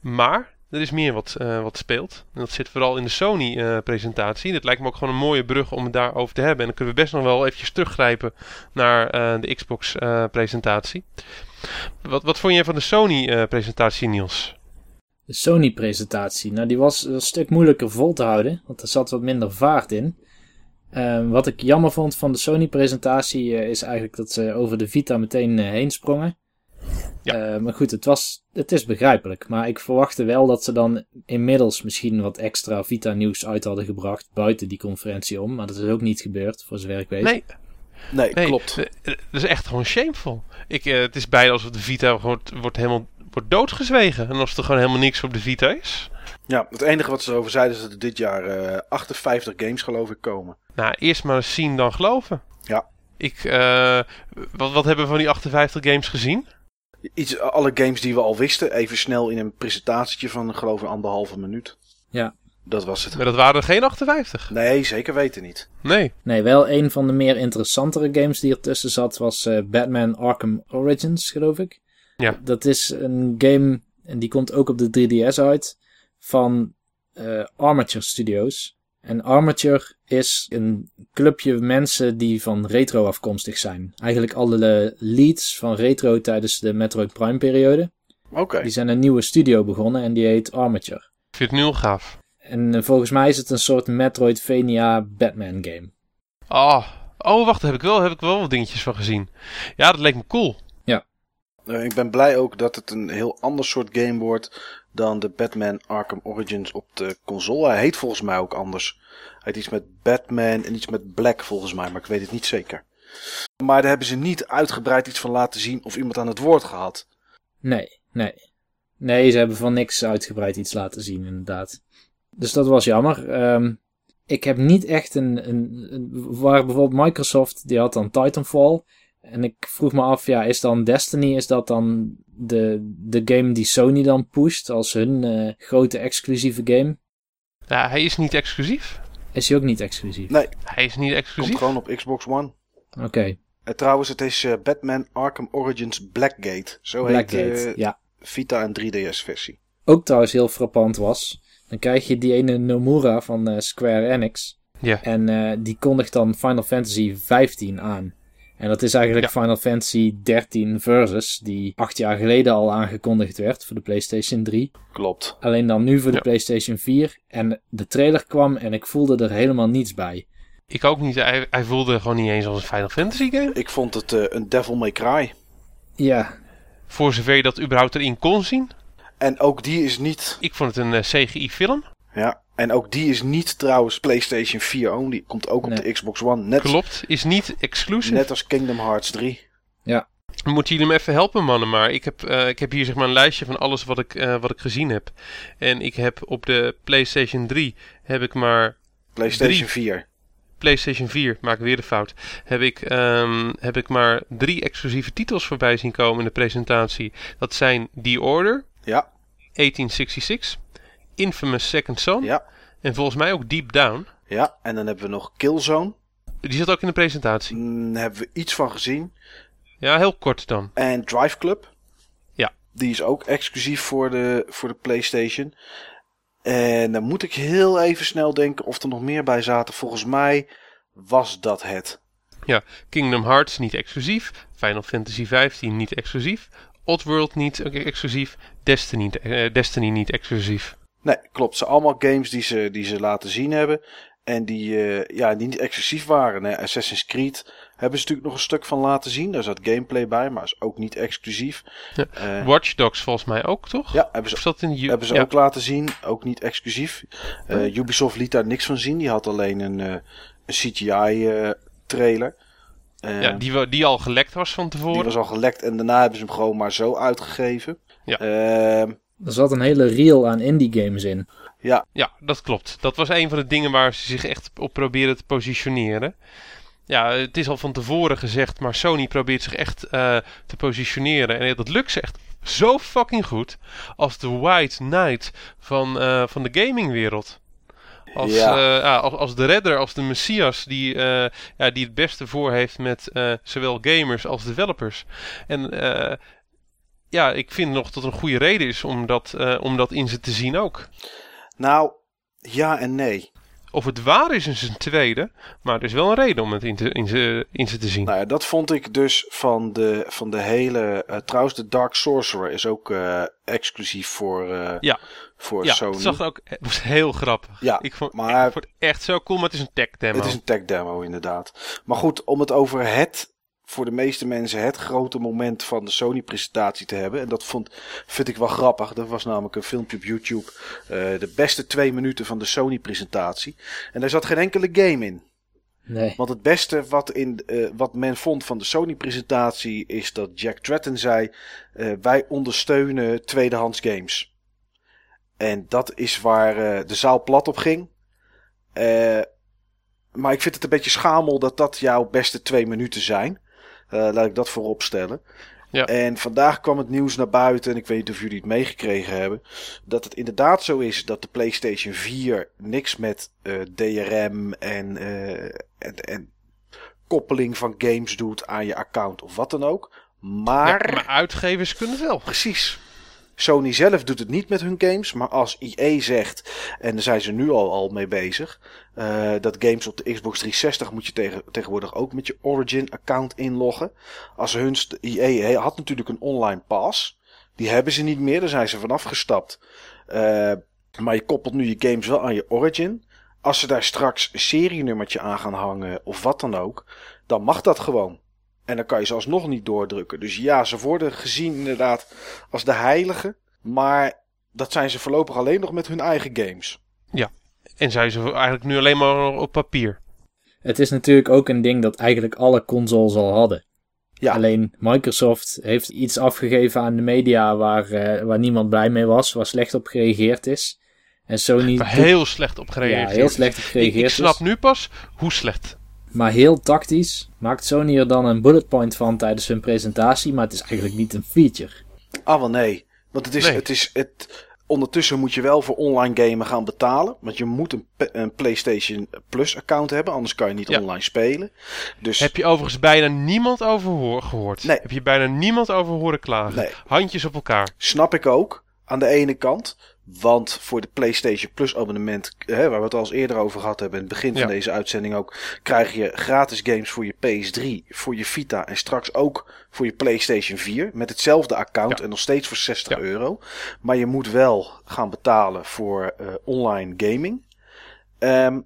Maar er is meer wat, uh, wat speelt. En dat zit vooral in de Sony-presentatie. Uh, Dit lijkt me ook gewoon een mooie brug om het daarover te hebben. En dan kunnen we best nog wel eventjes teruggrijpen naar uh, de Xbox-presentatie. wat, wat vond je van de Sony-presentatie, Niels? De Sony-presentatie, nou die was een stuk moeilijker vol te houden, want er zat wat minder vaart in. Uh, wat ik jammer vond van de Sony-presentatie is eigenlijk dat ze over de Vita meteen heen sprongen. Ja. Uh, maar goed, het, was, het is begrijpelijk. Maar ik verwachtte wel dat ze dan inmiddels misschien wat extra Vita-nieuws uit hadden gebracht buiten die conferentie om. Maar dat is ook niet gebeurd, voor zover ik weet. Nee, nee, nee klopt. Dat is echt gewoon shameful. Ik, uh, het is bijna alsof de Vita wordt, wordt helemaal wordt doodgezwegen. En als er gewoon helemaal niks op de Vita is. Ja, het enige wat ze over zeiden is dat er dit jaar uh, 58 games geloof ik komen. Nou, eerst maar zien dan geloven. Ja. Ik, uh, wat, wat hebben we van die 58 games gezien? Iets, alle games die we al wisten, even snel in een presentatietje van geloof ik anderhalve minuut. Ja. Dat was het. Maar dat waren er geen 58. Nee, zeker weten niet. Nee. Nee, wel een van de meer interessantere games die ertussen zat was uh, Batman Arkham Origins, geloof ik. Ja. Dat is een game, en die komt ook op de 3DS uit, van uh, Armature Studios. En Armature is een clubje mensen die van retro afkomstig zijn. Eigenlijk alle leads van retro tijdens de Metroid Prime periode. Oké. Okay. Die zijn een nieuwe studio begonnen en die heet Armature. Ik vind het nu al gaaf. En uh, volgens mij is het een soort Metroidvania Batman game. Oh, oh wacht, daar heb ik wel, heb ik wel wat dingetjes van gezien. Ja, dat leek me cool. Ja. Uh, ik ben blij ook dat het een heel ander soort game wordt dan de Batman Arkham Origins op de console. Hij heet volgens mij ook anders. Hij heet iets met Batman en iets met Black volgens mij, maar ik weet het niet zeker. Maar daar hebben ze niet uitgebreid iets van laten zien of iemand aan het woord gehad. Nee, nee. Nee, ze hebben van niks uitgebreid iets laten zien, inderdaad. Dus dat was jammer. Um, ik heb niet echt een, een, een, Waar bijvoorbeeld Microsoft, die had dan Titanfall. En ik vroeg me af, ja, is dan Destiny, is dat dan de, de game die Sony dan pusht als hun eh, grote exclusieve game. Ja, hij is niet exclusief. Is hij ook niet exclusief? Nee, Hij is niet komt exclusief. gewoon op Xbox One. Oké, En trouwens, het is eh, Batman Arkham Origins Blackgate. Zo heet Blackgate, de ja. Vita en 3DS versie. Ook trouwens heel frappant was, dan krijg je die ene Nomura van eh, Square Enix. Ja. En eh, die kondigt dan Final Fantasy 15 aan. En dat is eigenlijk Ja. Final Fantasy 13 Versus, die acht jaar geleden al aangekondigd werd voor de PlayStation 3. Klopt. Alleen dan nu voor de Ja. PlayStation 4. En de trailer kwam en ik voelde er helemaal niets bij. Ik ook niet. Hij, hij voelde gewoon niet eens als een Final Fantasy game. Ik vond het eh, een Devil May Cry. Ja, Voor zover je dat überhaupt erin kon zien. En ook die is niet... Ik vond het een eh, CGI-film. Ja, en ook die is niet trouwens PlayStation 4 only. Komt ook op de Xbox One. Net, Klopt. Is niet exclusive. net als Kingdom Hearts 3. Moeten jullie me even helpen, mannen? Maar ik heb, eh, ik heb hier zeg maar een lijstje van alles wat ik, eh, wat ik gezien heb. En ik heb op de PlayStation 3 heb ik maar PlayStation Drie. 4. PlayStation 4, maak ik weer de fout. Heb ik, ehm, heb ik maar drie exclusieve titels voorbij zien komen in de presentatie. Dat zijn The Order, Ja, 1866, Infamous Second Son ja, en volgens mij ook Deep Down. ja. En dan hebben we nog Killzone. Die zat ook in de presentatie. Mm, Daar hebben we iets van gezien. Ja, heel kort dan. En Drive Club. Ja. Die is ook exclusief voor de, voor de PlayStation. En dan moet ik heel even snel denken of er nog meer bij zaten. Volgens mij was dat het. Kingdom Hearts niet exclusief. Final Fantasy 15 niet exclusief. Oddworld niet exclusief. Destiny, eh, Destiny niet exclusief. Nee, klopt. Ze allemaal games die ze, die ze laten zien hebben. En die, eh, ja, die niet exclusief waren. Hè. Assassin's Creed hebben ze natuurlijk nog een stuk van laten zien. Daar zat gameplay bij, maar is ook niet exclusief. Ja. Eh, Watch Dogs volgens mij ook, toch? ja, hebben ze Of zat in de U- Hebben ze ja. ook laten zien, ook niet exclusief. Eh, Ubisoft liet daar niks van zien. Die had alleen een, een CGI-trailer. Ja, die, die al gelekt was van tevoren. die was al gelekt en daarna hebben ze hem gewoon maar zo uitgegeven. Ja. Er zat een hele reel aan indie games in. ja, Ja, dat klopt. Dat was een van de dingen waar ze zich echt op proberen te positioneren. Ja, het is al van tevoren gezegd, maar Sony probeert zich echt eh, te positioneren. En dat lukt ze echt zo fucking goed als de White Knight van, eh, van de gamingwereld. Als, Ja. eh, ah, als, als de redder, als de messias die, eh, ja, die het beste voor heeft met eh, zowel gamers als developers. En eh, ja, ik vind nog dat een goede reden is om dat, eh, om dat in ze te zien ook. nou, ja en nee. Of het waar is, is een tweede. Maar er is wel een reden om het in, te, in, ze, in ze te zien. Nou ja, dat vond ik dus van de, van de hele... eh, trouwens, de Dark Sorcerer is ook eh, exclusief voor, eh, Ja. voor ja, Sony. het zag ook het was heel grappig. Ja, ik vond, maar- ik vond het echt zo cool, maar het is een tech demo. Het is een tech demo inderdaad. Maar goed, om het over het, voor de meeste mensen, het grote moment van de Sony presentatie te hebben. En dat vond, vind ik wel grappig. Dat was namelijk een filmpje op YouTube. eh, de beste twee minuten van de Sony presentatie. En daar zat geen enkele game in. Nee. Want het beste wat, in, eh, wat men vond van de Sony presentatie is dat Jack Tratton zei. eh, wij ondersteunen tweedehands games. En dat is waar de zaal plat op ging. Maar ik vind het een beetje schamel dat dat jouw beste twee minuten zijn. Eh, laat ik dat voorop stellen. Ja. En vandaag kwam het nieuws naar buiten, en ik weet niet of jullie het meegekregen hebben, dat het inderdaad zo is dat de PlayStation 4 niks met eh, DRM en, eh, en, en koppeling van games doet aan je account of wat dan ook. Maar, Ja, maar uitgevers kunnen wel. precies. Sony zelf doet het niet met hun games, maar als EA zegt, en daar zijn ze nu al, al mee bezig, eh, dat games op de Xbox 360 moet je tegen, tegenwoordig ook met je Origin-account inloggen. Als hun, EA had natuurlijk een online pass, die hebben ze niet meer, daar zijn ze vanaf gestapt. Eh, maar je koppelt nu je games wel aan je Origin. Als ze daar straks serienummertje aan gaan hangen of wat dan ook, dan mag dat gewoon. En dan kan je ze alsnog niet doordrukken. Dus ja, ze worden gezien inderdaad als de heiligen. Maar dat zijn ze voorlopig alleen nog met hun eigen games. En zijn ze eigenlijk nu alleen maar op papier. Het is natuurlijk ook een ding dat eigenlijk alle consoles al hadden. Ja. Alleen Microsoft heeft iets afgegeven aan de media waar, eh, waar niemand blij mee was, waar slecht op gereageerd is. En Sony. Waar heel slecht op ja, gereageerd heel is. slecht op Ik, gereageerd ik snap is. nu pas hoe slecht. Maar heel tactisch maakt Sony er dan een bullet point van tijdens hun presentatie, maar het is eigenlijk niet een feature. Ah, wel nee. Want het is, Nee. het is, het, ondertussen moet je wel voor online gamen gaan betalen. Want je moet een, een PlayStation Plus account hebben, anders kan je niet Ja. online spelen. Dus Heb je overigens bijna niemand over hoor- gehoord? Nee. Heb je bijna niemand over horen klagen? Nee. Handjes op elkaar. snap ik ook aan de ene kant. Want voor de PlayStation Plus abonnement, hè, waar we het al eens eerder over gehad hebben, in het begin van Ja. deze uitzending ook, krijg je gratis games voor je PS3, voor je Vita en straks ook voor je PlayStation 4 met hetzelfde account Ja. en nog steeds voor 60 Ja. euro. Maar je moet wel gaan betalen voor eh, online gaming. Ehm,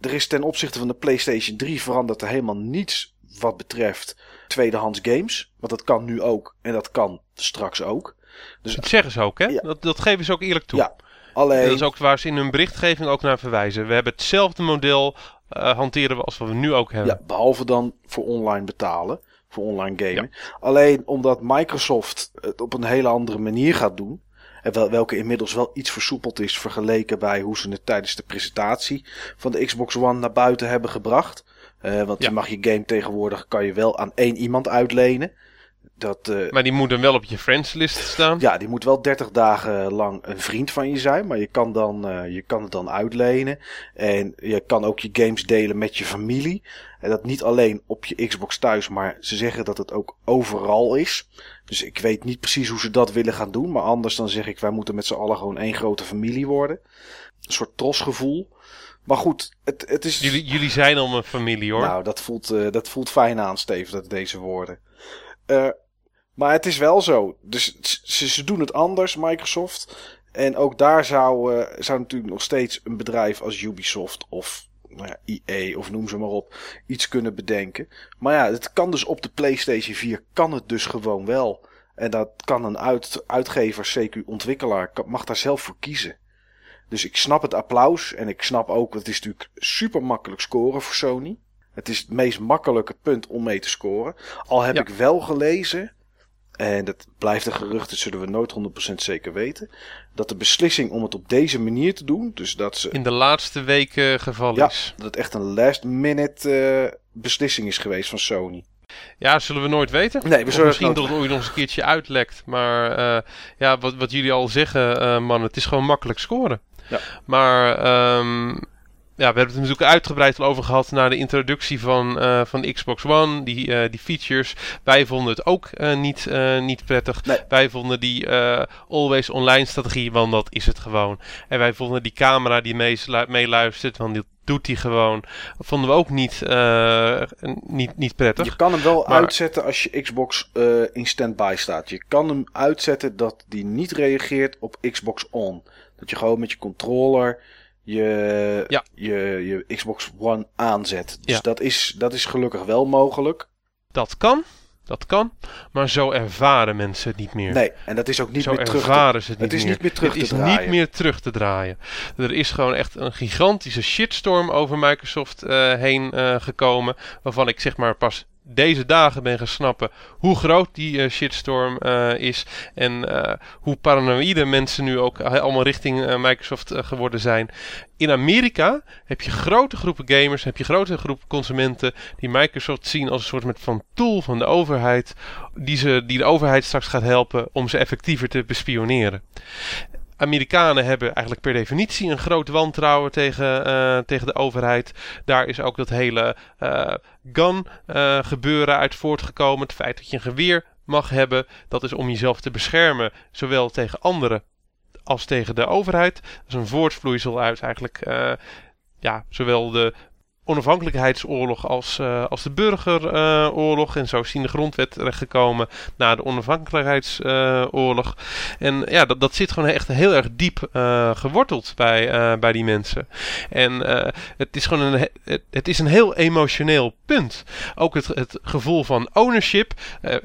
er is ten opzichte van de PlayStation 3 veranderd er helemaal niets wat betreft tweedehands games. Want dat kan nu ook en dat kan straks ook. Dus Dat zeggen ze ook, hè? Dat, dat geven ze ook eerlijk toe. Ja, alleen... Dat is ook waar ze in hun berichtgeving ook naar verwijzen. We hebben hetzelfde model eh, hanteren we als wat we nu ook hebben. Ja, behalve dan voor online betalen. Voor online gamen. Alleen omdat Microsoft het op een hele andere manier gaat doen. En wel, welke inmiddels wel iets versoepeld is vergeleken bij hoe ze het tijdens de presentatie van de Xbox One naar buiten hebben gebracht. Eh, want Ja. je mag je game tegenwoordig kan je wel aan één iemand uitlenen. Dat, eh, Maar die moet dan wel op je friendslist staan. ja, die moet wel 30 dagen lang een vriend van je zijn. Maar je kan, dan, eh, je kan het dan uitlenen. En je kan ook je games delen met je familie. En dat niet alleen op je Xbox thuis, maar ze zeggen dat het ook overal is. Dus ik weet niet precies hoe ze dat willen gaan doen. Maar anders dan zeg ik, wij moeten met z'n allen gewoon één grote familie worden. Een soort trosgevoel. Maar goed, het, het is... Jullie, jullie zijn al een familie hoor. Nou, dat voelt, eh, dat voelt fijn aan, Steven, dat deze woorden. Eh, maar het is wel zo. Dus ze, ze doen het anders, Microsoft. En ook daar zou, eh, zou natuurlijk nog steeds een bedrijf als Ubisoft of nou ja, EA of noem ze maar op iets kunnen bedenken. Maar ja, het kan dus op de PlayStation 4 kan het dus gewoon wel. En dat kan een uit, uitgever, CQ ontwikkelaar, mag daar zelf voor kiezen. Dus ik snap het applaus en ik snap ook, het is natuurlijk super makkelijk scoren voor Sony. Het is het meest makkelijke punt om mee te scoren. Al heb Ja. ik wel gelezen, en dat blijft een gerucht, dat zullen we nooit 100% zeker weten, dat de beslissing om het op deze manier te doen, dus dat ze In de laatste weken geval ja, is. dat het echt een last minute eh, beslissing is geweest van Sony. Ja, zullen we nooit weten. Nee, we zullen misschien het dat het ooit nog eens een keertje uitlekt. Maar eh, ja, wat, wat jullie al zeggen, eh man, het is gewoon makkelijk scoren. Ja. Maar ehm, ja, we hebben het natuurlijk uitgebreid al over gehad na de introductie van, eh, van de Xbox One. Die, eh, die features. Wij vonden het ook eh, niet, niet prettig. Nee. Wij vonden die always online strategie, want dat is het gewoon. En wij vonden die camera die meeluistert, want die doet die gewoon. Vonden we ook niet, niet, niet prettig. Je kan hem wel Maar- uitzetten als je Xbox in standby staat. Je kan hem uitzetten dat die niet reageert op Xbox On. Dat je gewoon met je controller je, Ja. je, je Xbox One aanzet. Dus Ja. dat, is, dat is gelukkig wel mogelijk. Dat kan, dat kan, maar zo ervaren mensen het niet meer. Nee, en dat is ook niet zo meer terug te ervaren ze het niet Het is meer. niet meer terug het te is draaien. niet meer terug te draaien. Er is gewoon echt een gigantische shitstorm over Microsoft eh, heen eh, gekomen. Waarvan ik zeg maar pas deze dagen ben gaan snappen hoe groot die eh, shitstorm eh, is. En eh, hoe paranoïde mensen nu ook allemaal richting Microsoft geworden zijn. In Amerika heb je grote groepen gamers, heb je grote groepen consumenten die Microsoft zien als een soort met van tool van de overheid. Die, ze, die de overheid straks gaat helpen om ze effectiever te bespioneren. Amerikanen hebben eigenlijk per definitie een groot wantrouwen tegen, eh, tegen de overheid. Daar is ook dat hele eh, gun eh, gebeuren uit voortgekomen. Het feit dat je een geweer mag hebben, dat is om jezelf te beschermen, zowel tegen anderen als tegen de overheid. Dat is een voortvloeisel uit eigenlijk ja, zowel de onafhankelijkheidsoorlog als, eh, als de burgeroorlog. en zo is in de grondwet terechtgekomen na de onafhankelijkheidsoorlog. en ja, dat, dat zit gewoon echt heel erg diep eh, geworteld bij, eh, bij die mensen. En het is gewoon een, he- het, is een heel emotioneel punt. Ook het, het gevoel van ownership.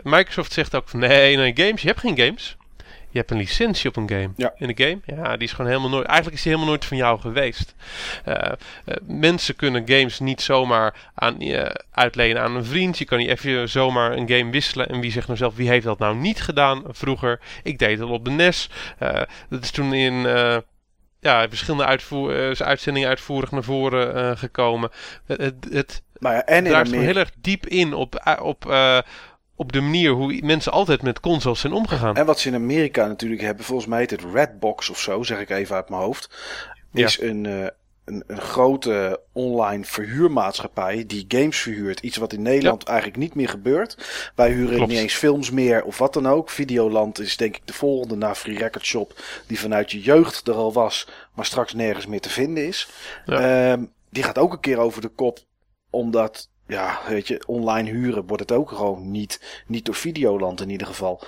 Microsoft zegt ook nee, nee, games. Je hebt geen games. Je hebt een licentie op een game. Ja. In een game, ja, die is gewoon helemaal nooit. Eigenlijk is die helemaal nooit van jou geweest. Eh, eh, mensen kunnen games niet zomaar aan, eh, uitlenen aan een vriend. Je kan niet even zomaar een game wisselen. En wie zegt nou zelf, wie heeft dat nou niet gedaan vroeger? Ik deed het op de NES. Dat is toen in. ja, verschillende uitvoer, uitzendingen uitvoerig naar voren gekomen. Het, het, het Maar ja, en in Amerika. heel erg diep in op, op, op de manier hoe mensen altijd met consoles zijn omgegaan. En wat ze in Amerika natuurlijk hebben, volgens mij heet het Redbox of zo, zeg ik even uit mijn hoofd. Is een, uh, een, een, grote online verhuurmaatschappij die games verhuurt. Iets wat in Nederland eigenlijk niet meer gebeurt. Wij huren Klopt. niet eens films meer of wat dan ook. Videoland is denk ik de volgende na Free Record Shop. Die vanuit je jeugd er al was, maar straks nergens meer te vinden is. Ja. Um, die gaat ook een keer over de kop. Omdat ja, weet je, online huren wordt het ook gewoon niet, niet door Videoland in ieder geval.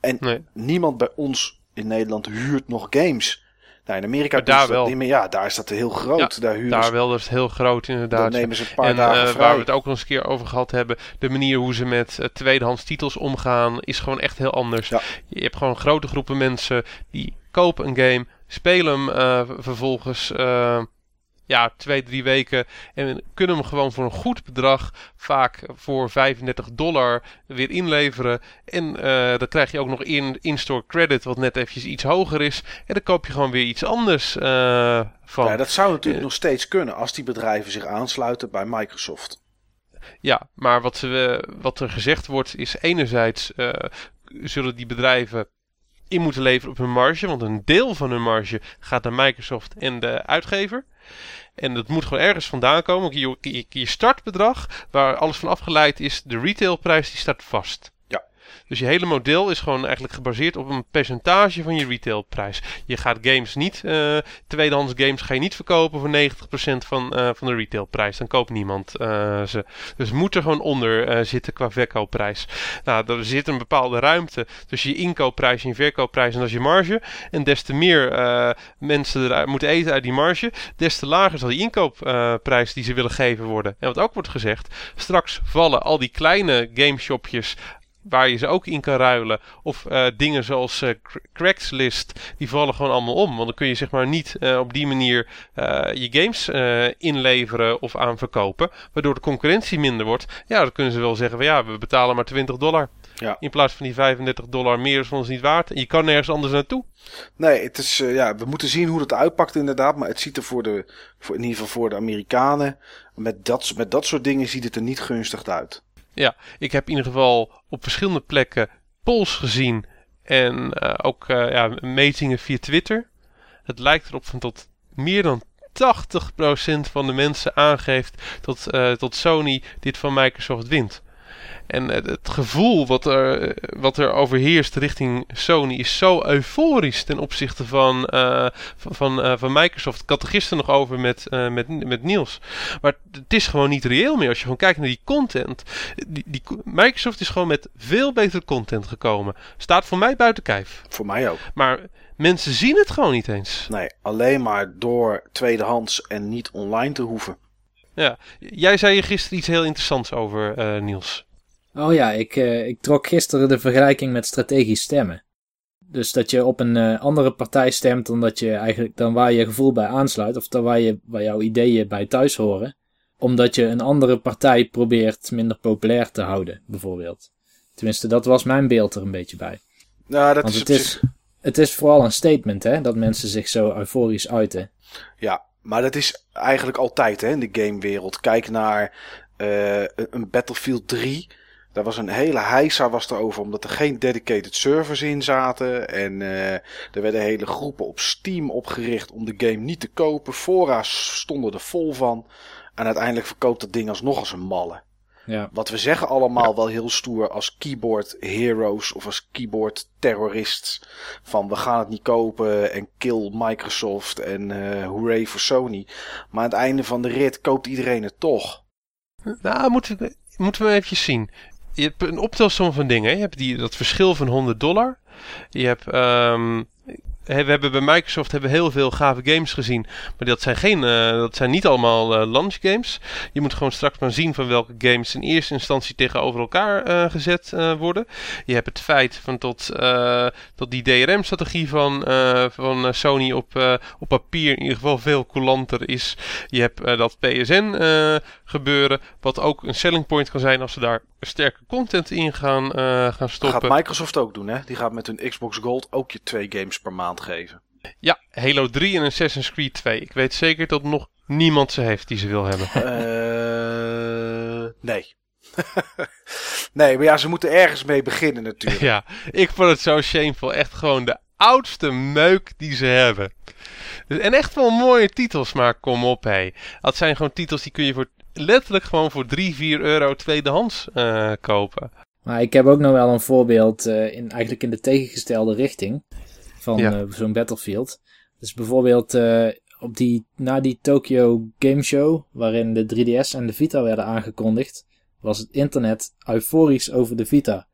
En niemand bij ons in Nederland huurt nog games. Nou, in Amerika daar wel. Niet meer, ja, daar is dat heel groot. Ja, daar, huren daar wel, dat is heel groot inderdaad. nemen ze een paar en, dagen uh, Waar we het ook nog eens een keer over gehad hebben. De manier hoe ze met uh, tweedehands titels omgaan is gewoon echt heel anders. Ja. Je hebt gewoon grote groepen mensen die kopen een game, spelen hem uh, vervolgens ja, twee, drie weken. En kunnen hem gewoon voor een goed bedrag, vaak voor 35 dollar, weer inleveren. En uh, dan krijg je ook nog in, in-store credit, wat net eventjes iets hoger is. En dan koop je gewoon weer iets anders uh, van. Ja, dat zou natuurlijk nog steeds kunnen als die bedrijven zich aansluiten bij Microsoft. Ja, maar wat, ze, wat er gezegd wordt is enerzijds zullen die bedrijven in moeten leveren op hun marge. Want een deel van hun marge gaat naar Microsoft en de uitgever. En dat moet gewoon ergens vandaan komen. Je, je, startbedrag, waar alles van afgeleid is, de retailprijs, die staat vast. Dus je hele model is gewoon eigenlijk gebaseerd op een percentage van je retailprijs. Je gaat games niet, uh, tweedehands games ga je niet verkopen voor 90% van, uh, van de retailprijs. Dan koopt niemand uh, ze. Dus moet er gewoon onder zitten qua verkoopprijs. Nou, er zit een bepaalde ruimte tussen je inkoopprijs en je verkoopprijs en dat is je marge. En des te meer mensen er moeten eten uit die marge, des te lager zal die inkoopprijs die ze willen geven worden. En wat ook wordt gezegd, straks vallen al die kleine gameshopjes waar je ze ook in kan ruilen. Of uh, dingen zoals uh, Craigslist, die vallen gewoon allemaal om. Want dan kun je zeg maar niet uh, op die manier je games inleveren of aanverkopen. Waardoor de concurrentie minder wordt. Ja, dan kunnen ze wel zeggen van ja, we betalen maar 20 dollar. Ja. In plaats van die 35 dollar meer is ons niet waard. En je kan nergens anders naartoe. Nee, het is, ja, we moeten zien hoe het uitpakt inderdaad. Maar het ziet er voor de, voor, in ieder geval voor de Amerikanen. Met dat, met dat soort dingen ziet het er niet gunstig uit. Ja, ik heb in ieder geval op verschillende plekken polls gezien en uh, ook uh, ja, metingen via Twitter. Het lijkt erop van tot meer dan 80% van de mensen aangeeft dat, uh, tot Sony dit van Microsoft wint. En het gevoel wat er, wat er overheerst richting Sony is zo euforisch ten opzichte van, uh, van, van, uh, van, Microsoft. Ik had er gisteren nog over met, uh, met, met Niels. Maar het is gewoon niet reëel meer. Als je gewoon kijkt naar die content. Die, die, Microsoft is gewoon met veel betere content gekomen. Staat voor mij buiten kijf. Voor mij ook. Maar mensen zien het gewoon niet eens. Nee, alleen maar door tweedehands en niet online te hoeven. Ja, jij zei je gisteren iets heel interessants over, Niels. Oh ja, ik, uh, ik trok gisteren de vergelijking met strategisch stemmen. Dus dat je op een uh, andere partij stemt dan, dat je eigenlijk, dan waar je gevoel bij aansluit, of dan waar, je, waar jouw ideeën bij thuis horen. Omdat je een andere partij probeert minder populair te houden, bijvoorbeeld. Tenminste, dat was mijn beeld er een beetje bij. Nou, dat Want is het, is, het is vooral een statement, hè, dat mensen zich zo euforisch uiten. Ja, maar dat is eigenlijk altijd hè, in de gamewereld. Kijk naar uh, een Battlefield 3 daar was een hele heisa was erover, omdat er geen dedicated servers in zaten. En uh, er werden hele groepen op Steam opgericht om de game niet te kopen. Fora's stonden er vol van. En uiteindelijk verkoopt dat ding alsnog als een malle. Ja. Wat we zeggen allemaal wel heel stoer als keyboard heroes of als keyboard terrorists. Van we gaan het niet kopen en kill Microsoft en uh, hooray voor Sony. Maar aan het einde van de rit koopt iedereen het toch. Nou, moeten we, moeten we even zien je hebt een optelsom van dingen. Je hebt die, dat verschil van 100 dollar. Je hebt um, we hebben bij Microsoft hebben heel veel gave games gezien. Maar dat zijn, geen, uh, dat zijn niet allemaal uh, launch games. Je moet gewoon straks maar zien van welke games in eerste instantie tegenover elkaar uh, gezet worden. Je hebt het feit van tot, tot die DRM-strategie van, van Sony op, op papier in ieder geval veel coulanter is. Je hebt dat PSN gebeuren. Wat ook een selling point kan zijn als ze daar sterke content in gaan, gaan stoppen. Dat gaat Microsoft ook doen hè. Die gaat met hun Xbox Gold ook je twee games per maand geven. Ja, Halo 3 en Assassin's Creed 2. Ik weet zeker dat nog niemand ze heeft die ze wil hebben. Uh, nee. (laughs) nee, maar ja, ze moeten ergens mee beginnen natuurlijk. Ja, ik vond het zo shameful. Echt gewoon de oudste meuk die ze hebben. En echt wel mooie titels, maar kom op hé. Dat zijn gewoon titels die kun je voor letterlijk gewoon voor 3, 4 euro tweedehands uh, kopen. Maar ik heb ook nog wel een voorbeeld uh, in, eigenlijk in de tegengestelde richting van ja. uh, zo'n Battlefield. Dus bijvoorbeeld op die, na die Tokyo Game Show, waarin de 3DS en de Vita werden aangekondigd, was het internet euforisch over de Vita.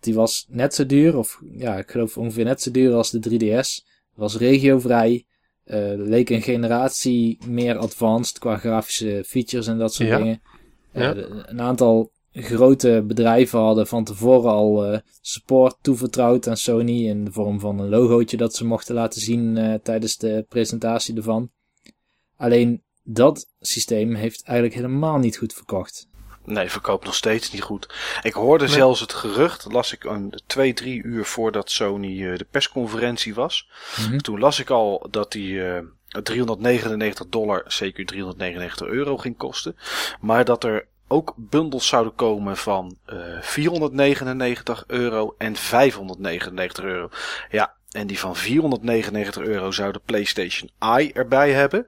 Die was net zo duur, of ja, ik geloof ongeveer net zo duur als de 3DS. Was regiovrij. Uh, leek een generatie meer advanced qua grafische features en dat soort ja. dingen. Ja. Uh, een aantal grote bedrijven hadden van tevoren al uh, support toevertrouwd aan Sony in de vorm van een logootje dat ze mochten laten zien tijdens de presentatie ervan. Alleen dat systeem heeft eigenlijk helemaal niet goed verkocht. Nee, verkoopt nog steeds niet goed. Ik hoorde nee. zelfs het gerucht, las ik een twee, drie uur voordat Sony uh, de persconferentie was. Mhm. Toen las ik al dat die uh, 399 dollar, zeker 399 euro ging kosten. Maar dat er ook bundels zouden komen van uh, 499 euro en 599 euro. Ja, en die van 499 euro zou de PlayStation Eye erbij hebben.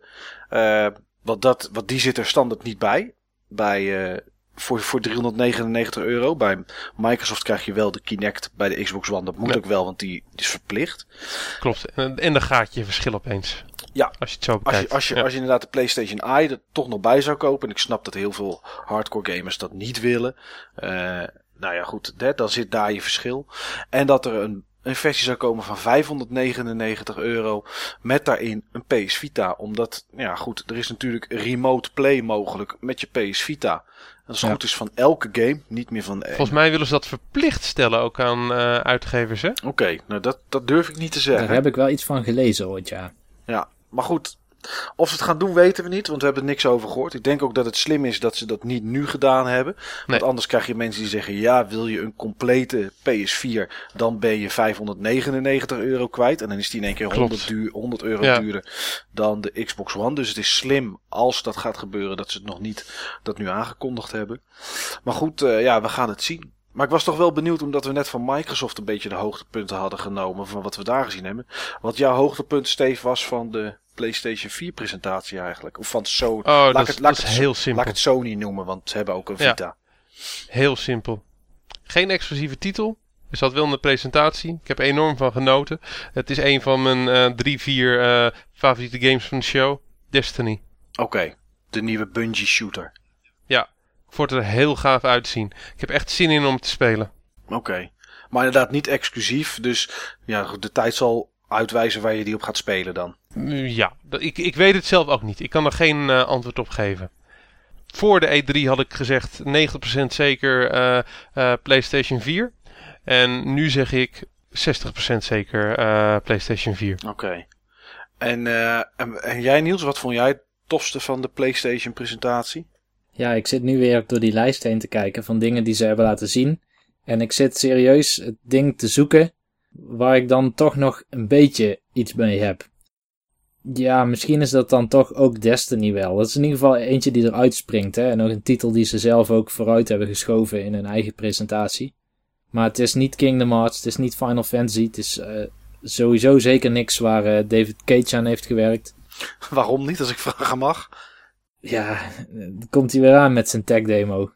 Wat, dat, wat die zit er standaard niet bij. Bij, voor, voor 399 euro. Bij Microsoft krijg je wel de Kinect. Bij de Xbox One, dat moet Ja. ook wel, want die, die is verplicht. Klopt. En, en dan gaat je verschil opeens. Ja. Als je het zo Als bekijkt. je, als, je, Ja. als je inderdaad de PlayStation Eye er toch nog bij zou kopen. En ik snap dat heel veel hardcore gamers dat niet willen. Uh, nou ja, goed. hè, Dan zit daar je verschil. En dat er een, een versie zou komen van 599 euro. Met daarin een PS Vita. Omdat, ja goed, er is natuurlijk remote play mogelijk met je PS Vita. Het Ja. goed is van elke game. Niet meer van één. Volgens mij willen ze dat verplicht stellen ook aan eh, uitgevers, hè? Oké, nou dat, dat durf ik niet te zeggen. Daar heb ik wel iets van gelezen ooit, ja. Ja, maar goed. Of ze het gaan doen weten we niet, want we hebben er niks over gehoord. Ik denk ook dat het slim is dat ze dat niet nu gedaan hebben. Want Nee. anders krijg je mensen die zeggen: ja, wil je een complete PS4, dan ben je 599 euro kwijt. En dan is die in één keer Klopt. 100, duur, 100 euro Ja. duurder dan de Xbox One. Dus het is slim als dat gaat gebeuren dat ze het nog niet dat nu aangekondigd hebben. Maar goed, eh, ja, we gaan het zien. Maar ik was toch wel benieuwd, omdat we net van Microsoft een beetje de hoogtepunten hadden genomen van wat we daar gezien hebben. Wat jouw hoogtepunt, Steve, was van de PlayStation 4 presentatie eigenlijk. Of van Sony. Oh, laat dat, het, laat dat is heel simpel. laat ik het Sony noemen, want ze hebben ook een Ja. Vita. Heel simpel. Geen exclusieve titel. Er zat wel in de presentatie. Ik heb er enorm van genoten. Het is een van mijn eh, drie, vier eh, favoriete games van de show. Destiny. Oké, de nieuwe Bungie shooter. Ja, het er heel gaaf uitzien. Ik heb echt zin in om te spelen. Oké. Maar inderdaad niet exclusief, dus ja, de tijd zal uitwijzen waar je die op gaat spelen dan. Uh, Ja, ik, ik weet het zelf ook niet. Ik kan er geen eh, antwoord op geven. Voor de E3 had ik gezegd 90% zeker eh, eh, PlayStation 4. En nu zeg ik 60% zeker PlayStation 4. Oké. En, en, en jij Niels, wat vond jij het tofste van de PlayStation presentatie? Ja, ik zit nu weer door die lijst heen te kijken van dingen die ze hebben laten zien. En ik zit serieus het ding te zoeken waar ik dan toch nog een beetje iets mee heb. Ja, misschien is dat dan toch ook Destiny wel. Dat is in ieder geval eentje die eruit springt. Hè? En ook een titel die ze zelf ook vooruit hebben geschoven in hun eigen presentatie. Maar het is niet Kingdom Hearts, het is niet Final Fantasy. Het is eh, sowieso zeker niks waar eh, David Cage aan heeft gewerkt. Waarom niet, als ik vragen mag? Ja, dan komt hij weer aan met zijn tech demo.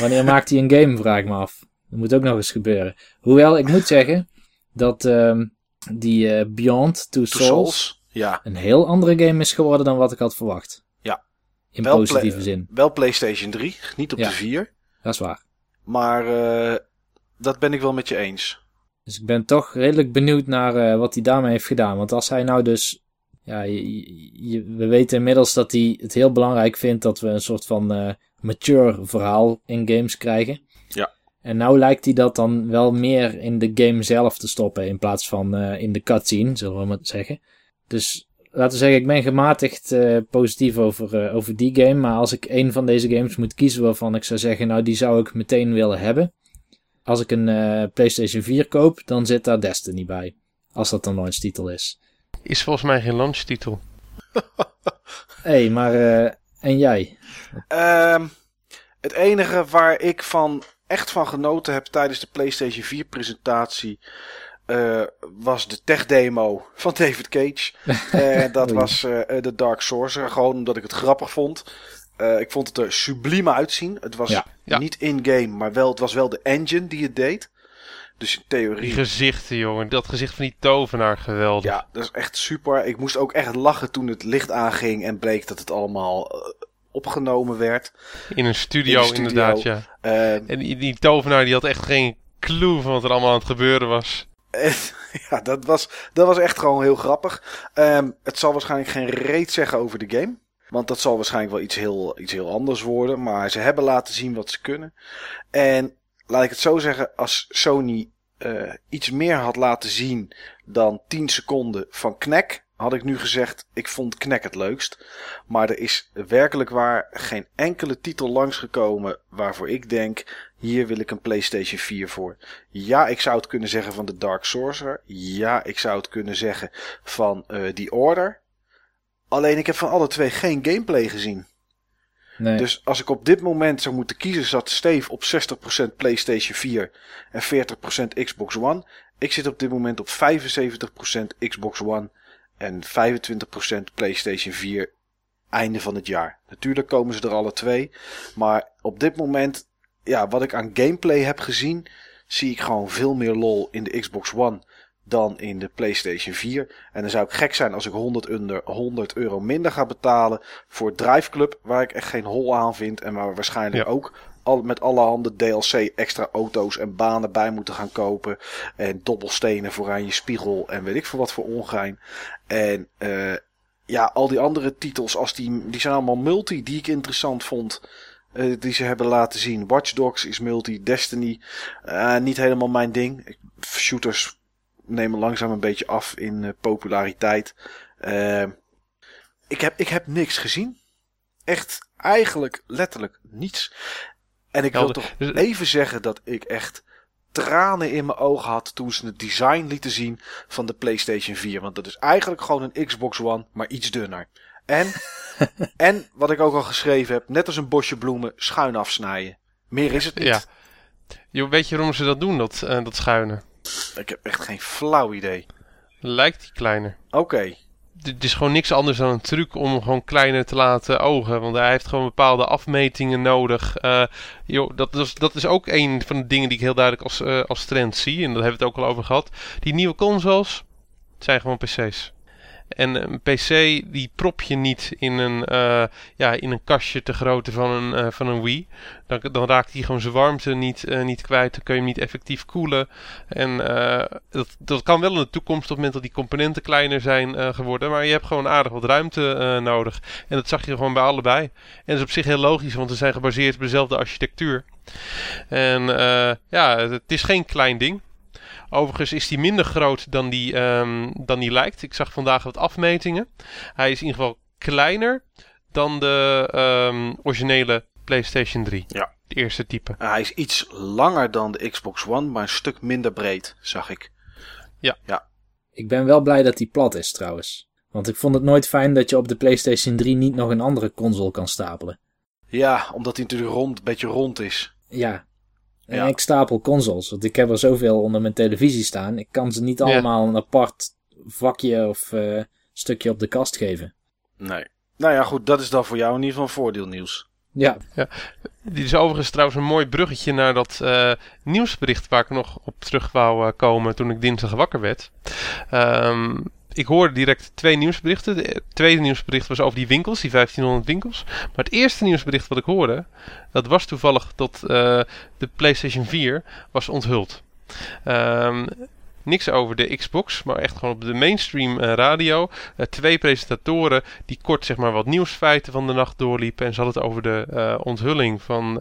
Wanneer maakt hij een game, vraag ik me af. Dat moet ook nog eens gebeuren. Hoewel, ik moet zeggen dat ehm, die eh, Beyond Two Two Souls, Souls? Ja, een heel andere game is geworden dan wat ik had verwacht. Ja. In Wel positieve zin, wel PlayStation 3, niet op Ja. de 4. dat is waar. Maar eh, dat ben ik wel met je eens. Dus ik ben toch redelijk benieuwd naar eh, wat hij daarmee heeft gedaan. Want als hij nou dus... Ja, je, je- je- we weten inmiddels dat hij het heel belangrijk vindt dat we een soort van eh, mature verhaal in games krijgen. Ja. En nou lijkt hij dat dan wel meer in de game zelf te stoppen in plaats van eh, in de cutscene, zullen we maar zeggen. Dus laten we zeggen, ik ben gematigd eh, positief over, over die game. Maar als ik een van deze games moet kiezen waarvan ik zou zeggen, nou die zou ik meteen willen hebben. Als ik een PlayStation 4 koop, dan zit daar Destiny bij. Als dat een launchtitel is. Is volgens mij geen launchtitel. Hé, (laughs) hey, maar eh, en jij? Ehm, Het enige waar ik van echt van genoten heb tijdens de PlayStation 4 presentatie. Uh, was de tech demo van David Cage. (laughs) en dat was uh, The Dark Sorcerer. Gewoon omdat ik het grappig vond. Uh, ik vond het er subliem uitzien. Het was ja, ja. niet in-game, maar wel, het was wel de engine die het deed. Dus in theorie. Die gezichten, jongen. Dat gezicht van die tovenaar, geweldig. Ja, dat is echt super. Ik moest ook echt lachen toen het licht aanging en bleek dat het allemaal opgenomen werd. In een studio, inderdaad, ja. Uh, en die, die, tovenaar die had echt geen clue van wat er allemaal aan het gebeuren was. (laughs) ja, dat was, dat was echt gewoon heel grappig. Um, het zal waarschijnlijk geen reet zeggen over de game. Want dat zal waarschijnlijk wel iets heel, iets heel anders worden. Maar ze hebben laten zien wat ze kunnen. En laat ik het zo zeggen, als Sony uh, iets meer had laten zien dan 10 seconden van Knack, had ik nu gezegd, ik vond Knack het leukst. Maar er is werkelijk waar geen enkele titel langsgekomen waarvoor ik denk, hier wil ik een PlayStation 4 voor. Ja, ik zou het kunnen zeggen van de Dark Sorcerer. Ja, ik zou het kunnen zeggen van uh, The Order. Alleen ik heb van alle twee geen gameplay gezien. Dus als ik op dit moment zou moeten kiezen, zat Steve op 60% PlayStation 4 en 40% Xbox One. Ik zit op dit moment op 75% Xbox One en 25% PlayStation 4 einde van het jaar. Natuurlijk komen ze er alle twee. Maar op dit moment, ja, wat ik aan gameplay heb gezien, zie ik gewoon veel meer lol in de Xbox One dan in de PlayStation 4. En dan zou ik gek zijn als ik 100, onder, 100 euro minder ga betalen voor Drive Club, waar ik echt geen hol aan vind en waar we waarschijnlijk ook al, met alle handen DLC extra auto's en banen bij moeten gaan kopen. En dobbelstenen voor aan je spiegel en weet ik veel wat voor ongein. En uh, ja, al die andere titels, als die, die zijn allemaal multi die ik interessant vond. Uh, die ze hebben laten zien. Watch Dogs is multi, Destiny. Uh, niet helemaal mijn ding. Shooters nemen langzaam een beetje af in populariteit. ik, heb, ik heb niks gezien. Echt eigenlijk letterlijk niets. En ik wil toch dus- even zeggen dat ik echt tranen in mijn ogen had toen ze het design lieten zien van de PlayStation 4. Want dat is eigenlijk gewoon een Xbox One, maar iets dunner. En, (laughs) en wat ik ook al geschreven heb, net als een bosje bloemen, schuin afsnijden. Meer is het niet. Ja. Weet je waarom ze dat doen, dat, uh, dat schuinen? Ik heb echt geen flauw idee. Lijkt die kleiner. Oké het is gewoon niks anders dan een truc om hem gewoon kleiner te laten ogen. Want hij heeft gewoon bepaalde afmetingen nodig. Uh, joh, dat, is, dat is ook een van de dingen die ik heel duidelijk als, uh, als trend zie. En daar hebben we het ook al over gehad. Die nieuwe consoles zijn gewoon PC's. En een PC die prop je niet in een, uh, ja, in een kastje te grootte van een, uh, van een Wii. Dan, dan raakt hij gewoon zijn warmte niet, uh, niet kwijt. Dan kun je hem niet effectief koelen. En dat, dat kan wel in de toekomst op het moment dat die componenten kleiner zijn geworden. Maar je hebt gewoon aardig wat ruimte nodig. En dat zag je gewoon bij allebei. En dat is op zich heel logisch, want ze zijn gebaseerd op dezelfde architectuur. En ja, het is geen klein ding. Overigens is hij minder groot dan die, um, dan die lijkt. Ik zag vandaag wat afmetingen. Hij is in ieder geval kleiner dan de um, originele PlayStation 3. Ja. Het eerste type. hij is iets langer dan de Xbox One, maar een stuk minder breed, zag ik. Ja. ja. Ik ben wel blij dat hij plat is trouwens. Want ik vond het nooit fijn dat je op de PlayStation 3 niet nog een andere console kan stapelen. Ja, omdat hij natuurlijk rond, een beetje rond is. Ja, en ik stapel consoles, want ik heb er zoveel onder mijn televisie staan. Ik kan ze niet allemaal een apart vakje of uh, stukje op de kast geven. Nee. Nou ja, goed, dat is dan voor jou in ieder geval voordeel nieuws. Ja. ja. Dit is overigens trouwens een mooi bruggetje naar dat uh, nieuwsbericht waar ik nog op terug wou uh, komen toen ik dinsdag wakker werd. Um, ik hoorde direct twee nieuwsberichten. Het tweede nieuwsbericht was over die winkels, die 1500 winkels. Maar het eerste nieuwsbericht wat ik hoorde, dat was toevallig dat uh, de PlayStation 4 was onthuld. Um, niks over de Xbox, maar echt gewoon op de mainstream uh, radio. Uh, twee presentatoren die kort zeg maar wat nieuwsfeiten van de nacht doorliepen. En ze hadden het over de onthulling van,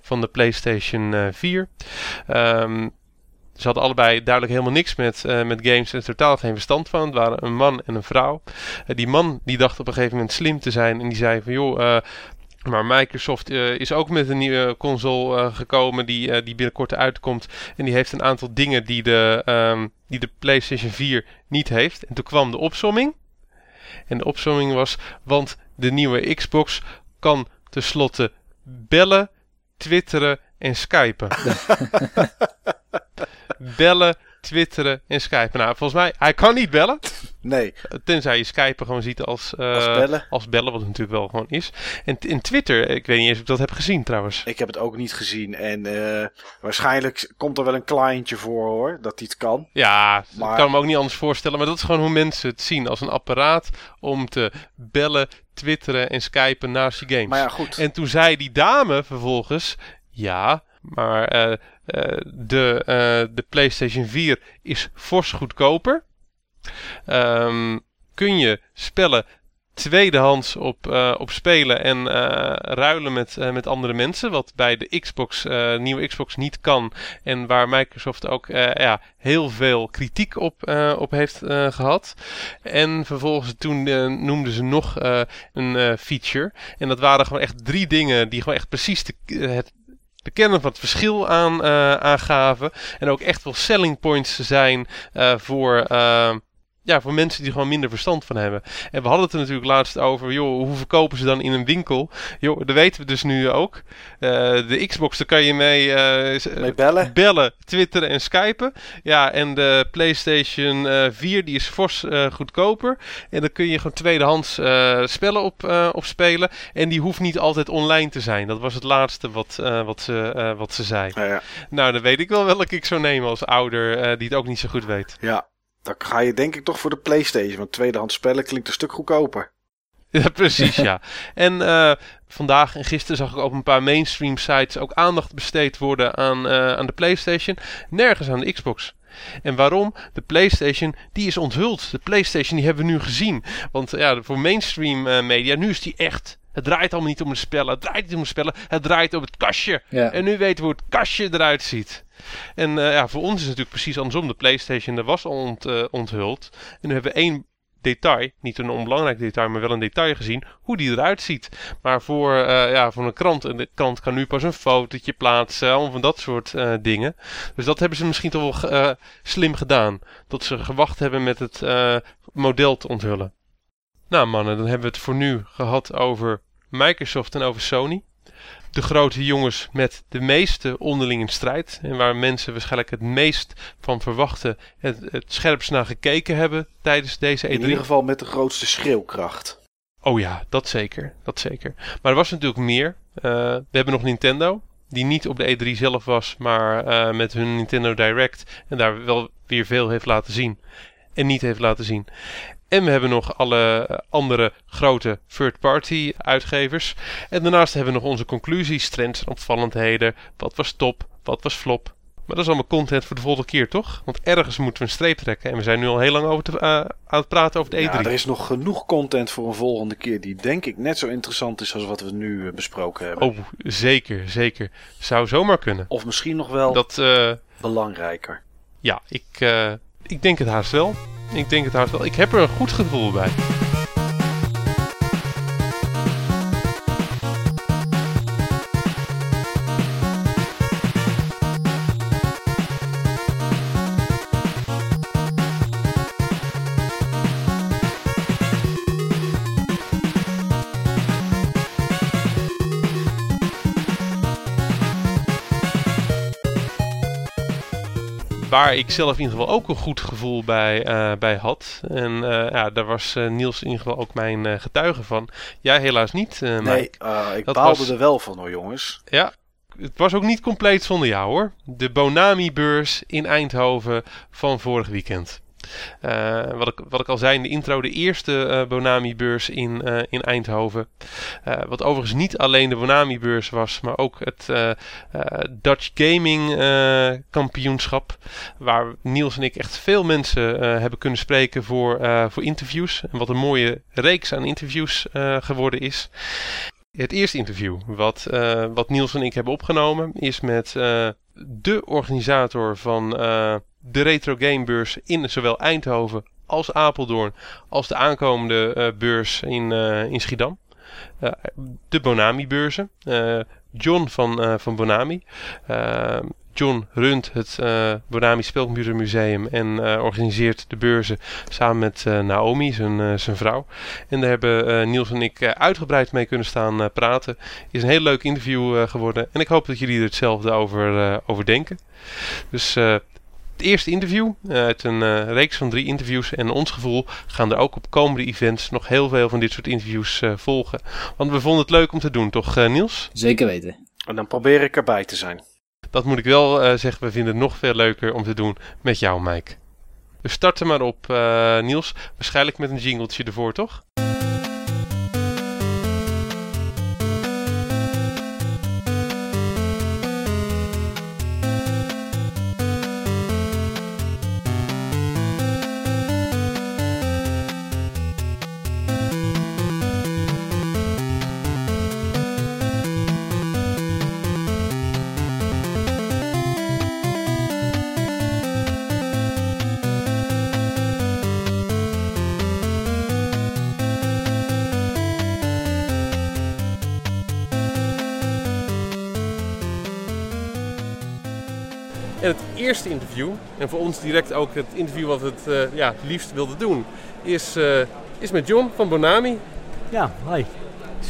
van de PlayStation 4. Um, ze hadden allebei duidelijk helemaal niks met, uh, met games en totaal geen verstand van. Het waren een man en een vrouw. Uh, die man die dacht op een gegeven moment slim te zijn en die zei van joh, uh, maar Microsoft is ook met een nieuwe console gekomen die, die binnenkort uitkomt. En die heeft een aantal dingen die de, um, die de PlayStation 4 niet heeft. En toen kwam de opsomming. En de opsomming was, want de nieuwe Xbox kan tenslotte bellen, twitteren en skypen. (laughs) (laughs) (laughs) bellen, twitteren en skypen. Nou, volgens mij, hij kan niet bellen. Nee. Tenzij je skypen gewoon ziet als, uh, als, bellen. als bellen, wat het natuurlijk wel gewoon is. En in Twitter, ik weet niet eens of ik dat heb gezien trouwens. Ik heb het ook niet gezien. En uh, waarschijnlijk komt er wel een clientje voor hoor, dat die het kan. Ja, maar... ik kan me ook niet anders voorstellen. Maar dat is gewoon hoe mensen het zien. Als een apparaat om te bellen, twitteren en skypen naast je games. Maar ja, goed. En toen zei die dame vervolgens, ja, maar uh, uh, de, uh, de PlayStation 4 is fors goedkoper. Um, kun je spellen tweedehands op, op spelen en ruilen met, met andere mensen. Wat bij de Xbox, nieuwe Xbox niet kan. En waar Microsoft ook ja, heel veel kritiek op, op heeft gehad. En vervolgens toen noemden ze nog een feature. En dat waren gewoon echt drie dingen die gewoon echt precies de, het de kern van het verschil aan, aangaven. En ook echt wel selling points zijn voor ja, voor mensen die gewoon minder verstand van hebben. En we hadden het er natuurlijk laatst over, joh, hoe verkopen ze dan in een winkel? Joh, dat weten we dus nu ook. Uh, de Xbox, daar kan je mee, uh, mee bellen. bellen, twitteren en skypen. Ja, en de PlayStation uh, 4, die is fors goedkoper. En dan kun je gewoon tweedehands spellen op, op spelen. En die hoeft niet altijd online te zijn. Dat was het laatste wat, wat, ze, wat ze zei. Ja, ja. Nou, dan weet ik wel welke ik zou nemen als ouder die het ook niet zo goed weet. Ja, dan ga je denk ik toch voor de PlayStation. Want tweedehands spellen klinkt een stuk goedkoper. (laughs) Ja, precies, ja. En uh, vandaag en gisteren zag ik op een paar mainstream sites ook aandacht besteed worden aan, uh, aan de PlayStation. Nergens aan de Xbox. En waarom? De PlayStation, die is onthuld. De PlayStation, die hebben we nu gezien. Want ja, voor mainstream uh, media, nu is die echt. Het draait allemaal niet om de spellen. Het draait niet om de spellen. Het draait om het kastje. Ja. En nu weten we hoe het kastje eruit ziet. En uh, ja, voor ons is het natuurlijk precies andersom. De PlayStation er was al ont, uh, onthuld. En nu hebben we één detail, niet een onbelangrijk detail, maar wel een detail gezien, hoe die eruit ziet. Maar voor, uh, ja, voor een krant, en de krant kan nu pas een fotootje plaatsen, allemaal van dat soort uh, dingen. Dus dat hebben ze misschien toch wel uh, slim gedaan. Dat ze gewacht hebben met het model te onthullen. Nou mannen, dan hebben we het voor nu gehad over Microsoft en over Sony de grote jongens met de meeste onderling in strijd. En waar mensen waarschijnlijk het meest van verwachten. Het, het scherpst naar gekeken hebben tijdens deze E3. In ieder geval met de grootste schreeuwkracht. Oh ja, dat zeker. Dat zeker. Maar er was natuurlijk meer. Uh, we hebben nog Nintendo. Die niet op de E3 zelf was, maar uh, met hun Nintendo Direct. En daar wel weer veel heeft laten zien. En niet heeft laten zien. En we hebben nog alle andere grote third-party uitgevers. En daarnaast hebben we nog onze conclusies, trends en opvallendheden. Wat was top, wat was flop. Maar dat is allemaal content voor de volgende keer, toch? Want ergens moeten we een streep trekken. En we zijn nu al heel lang over te, uh, aan het praten over de E3. Ja, er is nog genoeg content voor een volgende keer die denk ik net zo interessant is als wat we nu uh, besproken hebben. Oh, zeker, zeker. Zou zomaar kunnen. Of misschien nog wel dat, uh, belangrijker. Ja, ik, ik denk het haast wel. Ik denk het haast wel. Ik heb er een goed gevoel bij. Waar ik zelf in ieder geval ook een goed gevoel bij, uh, bij had. En uh, ja, daar was uh, Niels in ieder geval ook mijn getuige van. Jij helaas niet, Nee, ik dat baalde was... er wel van hoor jongens. Ja, het was ook niet compleet zonder jou hoor. De Bonami-beurs in Eindhoven van vorig weekend. Uh, wat, ik, wat ik al zei in de intro, de eerste uh, Bonami-beurs in, uh, in Eindhoven. wat overigens niet alleen de Bonami-beurs was, maar ook het Dutch Gaming kampioenschap. Waar Niels en ik echt veel mensen hebben kunnen spreken voor, voor interviews. En wat een mooie reeks aan interviews geworden is. Het eerste interview wat, wat Niels en ik hebben opgenomen is met de organisator van de Retro Gamebeurs in zowel Eindhoven als Apeldoorn als de aankomende beurs in, in Schiedam. de Bonami-beurzen. John van, van Bonami. John runt het uh, Bonami Spelcomputermuseum en uh, organiseert de beurzen samen met uh, Naomi, zijn, zijn vrouw. En daar hebben Niels en ik uitgebreid mee kunnen staan praten. Is een heel leuk interview geworden en ik hoop dat jullie er hetzelfde over, over denken. Dus het eerste interview uit een reeks van drie interviews. En ons gevoel gaan er ook op komende events nog heel veel van dit soort interviews volgen. Want we vonden het leuk om te doen, toch Niels? Zeker weten. En dan probeer ik erbij te zijn. Dat moet ik wel uh, zeggen, we vinden het nog veel leuker om te doen met jou, Mike. We starten maar op, uh, Niels. Waarschijnlijk met een jingletje ervoor, toch? En voor ons direct ook het interview wat we het uh, ja, liefst wilden doen, is, uh, is met John van Bonami. Ja, hi.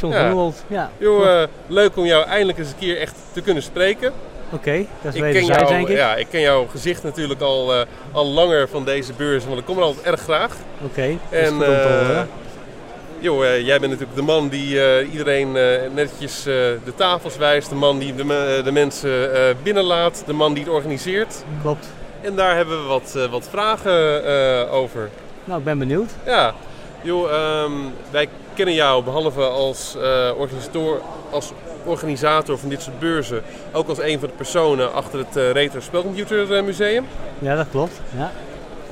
John ja. van Old. Ja. Yo, uh, leuk om jou eindelijk eens een keer echt te kunnen spreken. Oké, okay, dat is wederzijds denk ik. Ja, ik ken jouw gezicht natuurlijk al, al langer van deze beurs, want ik kom er altijd erg graag. Oké, okay, en, dat is uh, jij bent natuurlijk de man die uh, iedereen uh, netjes de tafels wijst, de man die de, de mensen binnenlaat, de man die het organiseert. Klopt. En daar hebben we wat, wat vragen over. Nou, ik ben benieuwd. Ja, joh, um, wij kennen jou behalve als, organisator, als organisator van dit soort beurzen, ook als een van de personen achter het Retro Spelcomputer Museum. Ja, dat klopt. Ja.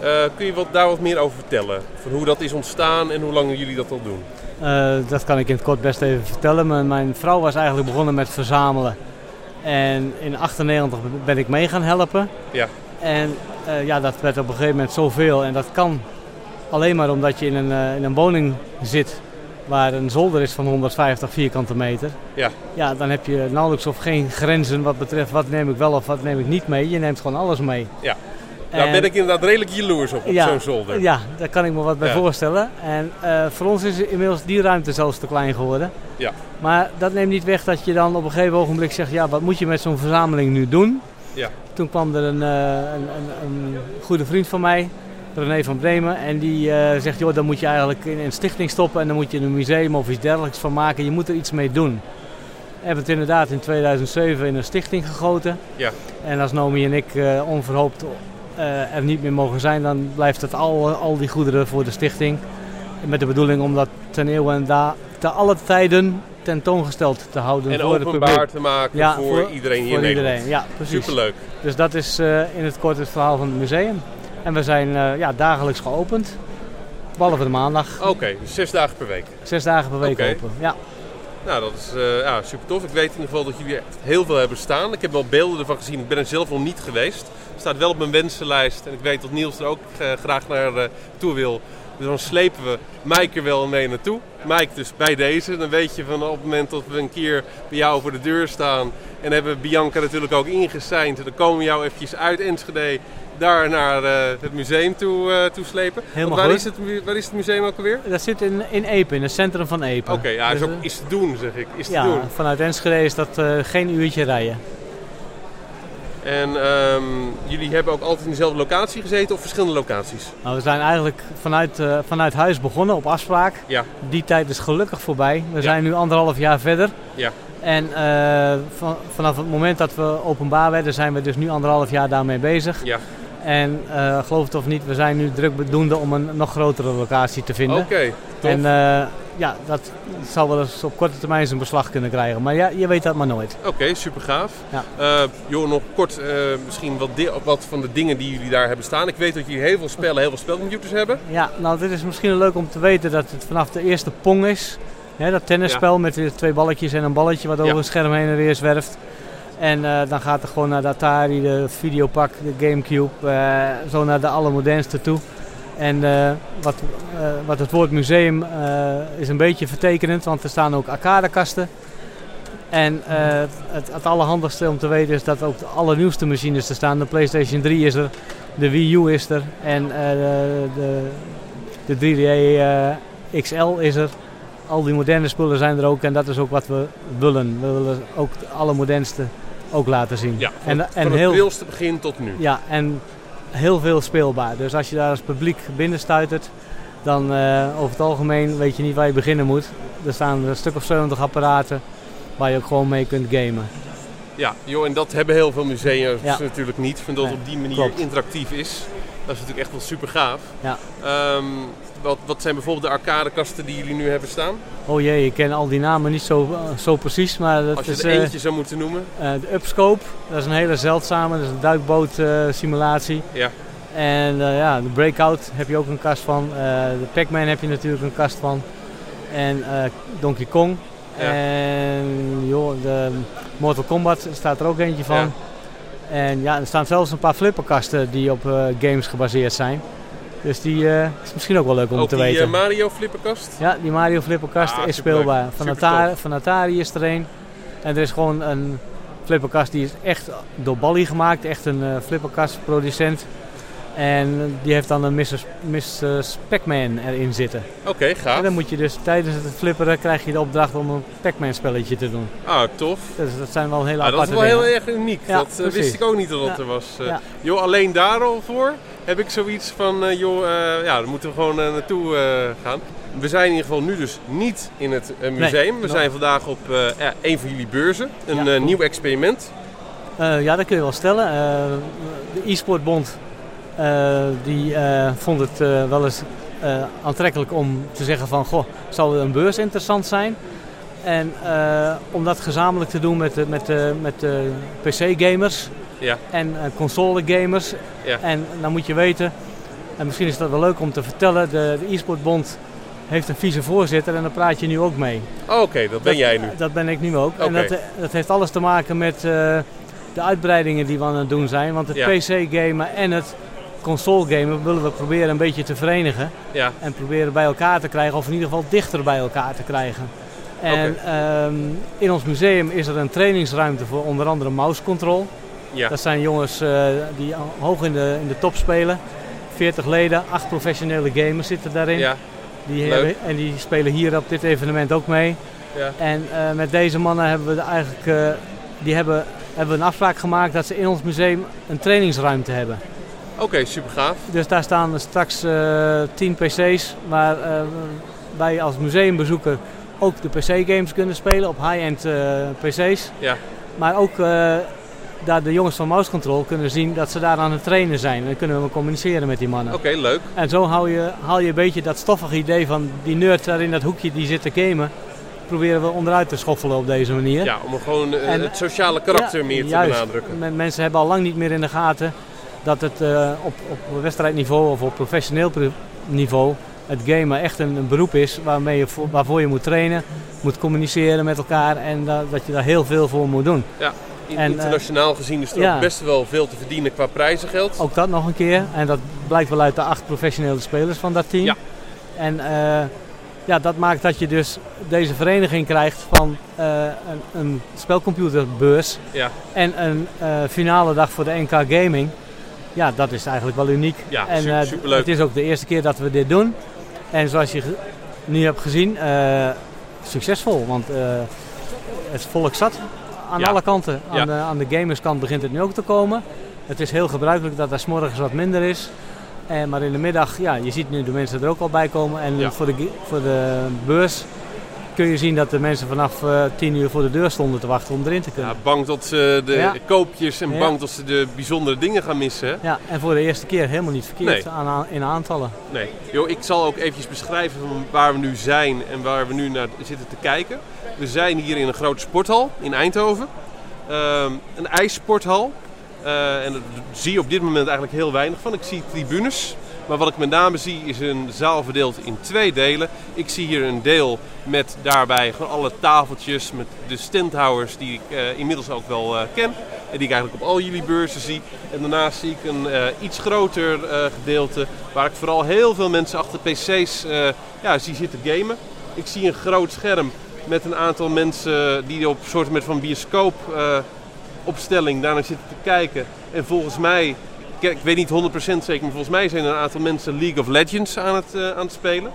Uh, kun je wat, daar wat meer over vertellen? Van hoe dat is ontstaan en hoe lang jullie dat al doen? Uh, dat kan ik in het kort best even vertellen. Mijn, mijn vrouw was eigenlijk begonnen met verzamelen. En in 98 ben ik mee gaan helpen. Ja. En uh, ja, dat werd op een gegeven moment zoveel. En dat kan alleen maar omdat je in een, in een woning zit waar een zolder is van 150 vierkante meter. Ja. Ja, dan heb je nauwelijks of geen grenzen wat betreft wat neem ik wel of wat neem ik niet mee. Je neemt gewoon alles mee. Ja. Daar ben ik inderdaad redelijk jaloers op, op ja, zo'n zolder. Ja, daar kan ik me wat bij voorstellen. En uh, voor ons is inmiddels die ruimte zelfs te klein geworden. Ja. Maar dat neemt niet weg dat je dan op een gegeven ogenblik zegt... ja, wat moet je met zo'n verzameling nu doen? Ja. Toen kwam er een, uh, een, een, een, goede vriend van mij, René van Bremen... en die uh, zegt, joh, dan moet je eigenlijk in een stichting stoppen... en dan moet je een museum of iets dergelijks van maken. Je moet er iets mee doen. Hebben het inderdaad in 2007 in een stichting gegoten. Ja. En als Nomi en ik onverhoopt uh, er niet meer mogen zijn, dan blijft het al, al die goederen voor de stichting. Met de bedoeling om dat ten eeuwen en da, te alle tijden tentoongesteld te houden en voor het publiek. openbaar te maken ja, voor, voor, iedereen hier voor in iedereen. Nederland. Ja, precies. Superleuk. Dus dat is uh, in het kort het verhaal van het museum. En we zijn uh, ja, dagelijks geopend. Behalve de maandag. Oké, okay, dus zes dagen per week. Zes dagen per week okay. open, ja. Nou, dat is uh, ja, super tof. Ik weet in ieder geval dat jullie echt heel veel hebben staan. Ik heb wel beelden ervan gezien. Ik ben er zelf nog niet geweest. Het staat wel op mijn wensenlijst. En ik weet dat Niels er ook graag naar toe wil. Dus dan slepen we Mike er wel mee naartoe. Mike dus bij deze. Dan weet je van op het moment dat we een keer bij jou voor de deur staan. En hebben Bianca natuurlijk ook ingeseind. Dan komen we jou eventjes uit Enschede daar naar uh, het museum toe, uh, toe slepen. Helemaal waar goed. Is het, waar is het museum ook alweer? Dat zit in, in Epen, in het centrum van Epen. Oké, okay, ja, dus is, ook, is te doen zeg ik. Is ja, te doen. vanuit Enschede is dat uh, geen uurtje rijden. En um, jullie hebben ook altijd in dezelfde locatie gezeten of verschillende locaties? Nou, we zijn eigenlijk vanuit, uh, vanuit huis begonnen op afspraak. Ja. Die tijd is gelukkig voorbij. We ja. zijn nu anderhalf jaar verder. Ja. En uh, van, vanaf het moment dat we openbaar werden, zijn we dus nu anderhalf jaar daarmee bezig. Ja. En uh, geloof het of niet, we zijn nu druk bedoende om een nog grotere locatie te vinden. Oké, okay, En uh, ja, dat zal wel eens op korte termijn zijn beslag kunnen krijgen. Maar ja, je weet dat maar nooit. Oké, okay, super gaaf. Ja. Uh, joh, nog kort misschien wat, wat van de dingen die jullie daar hebben staan. Ik weet dat jullie heel veel spellen, heel veel spelcomputers hebben. Ja, nou dit is misschien leuk om te weten dat het vanaf de eerste Pong is. Dat tennisspel ja. met twee balletjes en een balletje wat over ja. een scherm heen en weer zwerft. En uh, dan gaat er gewoon naar de Atari, de Videopak, de Gamecube, uh, zo naar de allermodernste toe. En uh, wat, wat het woord museum is een beetje vertekenend, want er staan ook arcadekasten. En het, het allerhandigste om te weten is dat ook de allernieuwste machines er staan. De PlayStation 3 is er, de Wii U is er en uh, de, de, 3D XL is er. Al die moderne spullen zijn er ook en dat is ook wat we willen. We willen ook de allermodernste ook laten zien. Ja, van, en, en van het heel, prilste begin tot nu. Ja, en heel veel speelbaar. Dus als je daar als publiek binnen stuitert, dan uh, over het algemeen weet je niet waar je beginnen moet. Er staan een stuk of 70 apparaten waar je ook gewoon mee kunt gamen. Ja, joh, en dat hebben heel veel musea natuurlijk niet. Van dat het op die manier interactief is. Dat is natuurlijk echt wel super gaaf. Ja. Um, wat, wat zijn bijvoorbeeld de arcadekasten die jullie nu hebben staan? Oh jee, ik ken al die namen niet zo, zo precies. Maar dat Als je is, er eentje uh, zou moeten noemen. Uh, de Upscope, dat is een hele zeldzame, dat is een duikboot uh, simulatie. Ja. En ja, de Breakout heb je ook een kast van. de Pac-Man heb je natuurlijk een kast van. En Donkey Kong. Ja. En joh, de Mortal Kombat staat er ook eentje van. Ja. En ja, er staan zelfs een paar flipperkasten die op games gebaseerd zijn. Dus die uh, is misschien ook wel leuk om ook te die, weten. die uh, Mario flipperkast? Ja, die Mario flipperkast ah, is speelbaar. Van, Atari, van Atari is er een. En er is gewoon een flipperkast die is echt door Bally gemaakt. Echt een uh, flipperkast producent. En die heeft dan een Mrs. Mrs. Pac-Man erin zitten. Oké, okay, gaaf. En dan moet je dus tijdens het flipperen krijg je de opdracht om een Pac-Man spelletje te doen. Ah, tof. Dus dat zijn wel hele ah, aparte Dat is wel dingen. heel erg uniek. Ja, dat uh, wist ik ook niet dat dat ja. er was. Uh, ja. Joh, alleen daar al voor heb ik zoiets van, uh, joh, ja, daar moeten we gewoon naartoe gaan. We zijn in ieder geval nu dus niet in het museum. Nee, we zijn vandaag op een van jullie beurzen. Een nieuw experiment. ja, dat kun je wel stellen. de e-sportbond uh, die uh, vond het uh, wel eens aantrekkelijk om te zeggen van... Goh, zou een beurs interessant zijn? En om dat gezamenlijk te doen met met met PC-gamers ja. en console-gamers. Ja. En dan moet je weten, en misschien is dat wel leuk om te vertellen... de, de e-sportbond heeft een vicevoorzitter en daar praat je nu ook mee. Oh, Oké, okay, dat ben dat, jij nu. Dat ben ik nu ook. Okay. En dat, dat heeft alles te maken met de uitbreidingen die we aan het doen zijn. Want het Ja. PC-gamen en het console-gamen willen we proberen een beetje te verenigen. Ja. En proberen bij elkaar te krijgen, of in ieder geval dichter bij elkaar te krijgen. En ehm, in ons museum is er een trainingsruimte voor onder andere mouse control. Ja. Dat zijn jongens eh, die hoog in de, in de top spelen. 40 leden, 8 professionele gamers zitten daarin. Ja. Die hebben, en die spelen hier op dit evenement ook mee. Ja. En eh, met deze mannen hebben we eigenlijk eh, die hebben, hebben we een afspraak gemaakt dat ze in ons museum een trainingsruimte hebben. Oké, super gaaf. Dus daar staan straks eh 10 PC's waar eh, wij als museumbezoeker ook de PC-games kunnen spelen op high-end eh, PC's. Ja. Maar ook daar de jongens van Mouse Control kunnen zien dat ze daar aan het trainen zijn. En dan kunnen we communiceren met die mannen. Oké, leuk. En zo haal je, haal je een beetje dat stoffige idee van die nerd daar in dat hoekje die zit te gamen. Proberen we onderuit te schoffelen op deze manier. Ja, om gewoon En- het sociale karakter Ja, meer te juist. benadrukken. Men- Mensen hebben al lang niet meer in de gaten dat het eh, op, op wedstrijdniveau of op professioneel niveau het gamen echt een, een beroep is waarmee je voor, waarvoor je moet trainen, moet communiceren met elkaar en da- dat je daar heel veel voor moet doen. Ja, En, eh, internationaal gezien is er ja. ook best wel veel te verdienen qua prijzengeld. Ook dat nog een keer en dat blijkt wel uit de acht professionele spelers van dat team. Ja. En eh, ja, dat maakt dat je dus deze vereniging krijgt van een, een spelcomputerbeurs Ja, En een finale dag voor de NK Gaming. Ja, dat is eigenlijk wel uniek. Ja, en super- eh, superleuk. Het is ook de eerste keer dat we dit doen. En zoals je nu hebt gezien, eh, succesvol. Want eh, het volk zat aan Ja. alle kanten. Aan, Ja. de, aan de gamerskant begint het nu ook te komen. Het is heel gebruikelijk dat er 's morgens wat minder is. Eh, maar in de middag, ja, je ziet nu de mensen er ook al bij komen. En Ja. voor, de, voor de beurs kun je zien dat de mensen vanaf eh 10 uur voor de deur stonden te wachten om erin te kunnen. ja, bang dat ze de Ja. koopjes en Ja. bang dat ze de bijzondere dingen gaan missen. Ja, en voor de eerste keer helemaal niet verkeerd Nee. aan, in aantallen. Nee. Jo, ik zal ook eventjes beschrijven van waar we nu zijn en waar we nu naar zitten te kijken. We zijn hier in een grote sporthal in Eindhoven. Ehm, een ijssporthal. Eh, en daar zie je op dit moment eigenlijk heel weinig van. Ik zie tribunes. Maar wat ik met name zie is een zaal verdeeld in twee delen. Ik zie hier een deel met daarbij gewoon alle tafeltjes met de standhouders die ik eh, inmiddels ook wel eh, ken. En die ik eigenlijk op al jullie beurzen zie. En daarnaast zie ik een eh, iets groter gedeelte waar ik vooral heel veel mensen achter PC's ja, zie zitten gamen. Ik zie een groot scherm met een aantal mensen die op soort van bioscoop opstelling daarnaar zitten te kijken. En volgens mij, ik, ik weet niet 100% zeker, maar volgens mij zijn er een aantal mensen League of Legends aan het, eh, aan het spelen.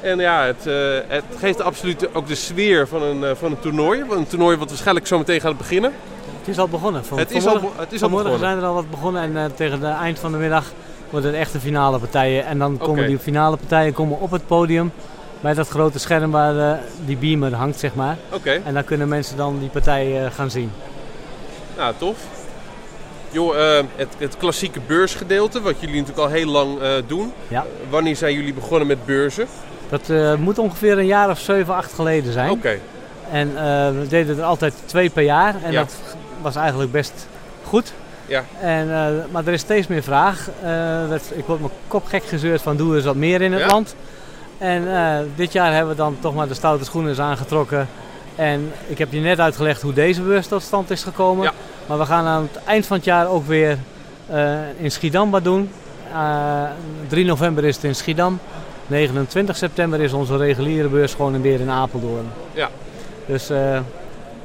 En ja, het, eh, het geeft absoluut ook de sfeer van een, eh, van een toernooi. Een toernooi wat waarschijnlijk zo meteen gaat beginnen. Het is al begonnen. Van, Het is al het is al vanmorgen begonnen. zijn er al wat begonnen en eh, tegen het eind van de middag worden het echte finale partijen. En dan komen die finale partijen komen op het podium bij dat grote scherm waar eh, die beamer hangt, zeg maar. Oké, En dan kunnen mensen dan die partij eh, gaan zien. nou tof. Joh, eh, het, het klassieke beursgedeelte, wat jullie natuurlijk al heel lang eh, doen. Ja. Wanneer zijn jullie begonnen met beurzen? Dat eh, moet ongeveer een jaar of 7, 8 geleden zijn. Oké, En eh, we deden er altijd twee per jaar. En Ja. dat was eigenlijk best goed. Ja. En, eh, maar er is steeds meer vraag. Eh, dat, ik word mijn kop gek gezeurd van doe eens wat meer in het Ja. land. En eh, dit jaar hebben we dan toch maar de stoute schoenen eens aangetrokken. En ik heb je net uitgelegd hoe deze beurs tot stand is gekomen. Ja. Maar we gaan aan het eind van het jaar ook weer eh, in Schiedam wat doen. Eh, 3 november is het in Schiedam. 29 september is onze reguliere beurs gewoon weer in Apeldoorn. Ja. Dus eh,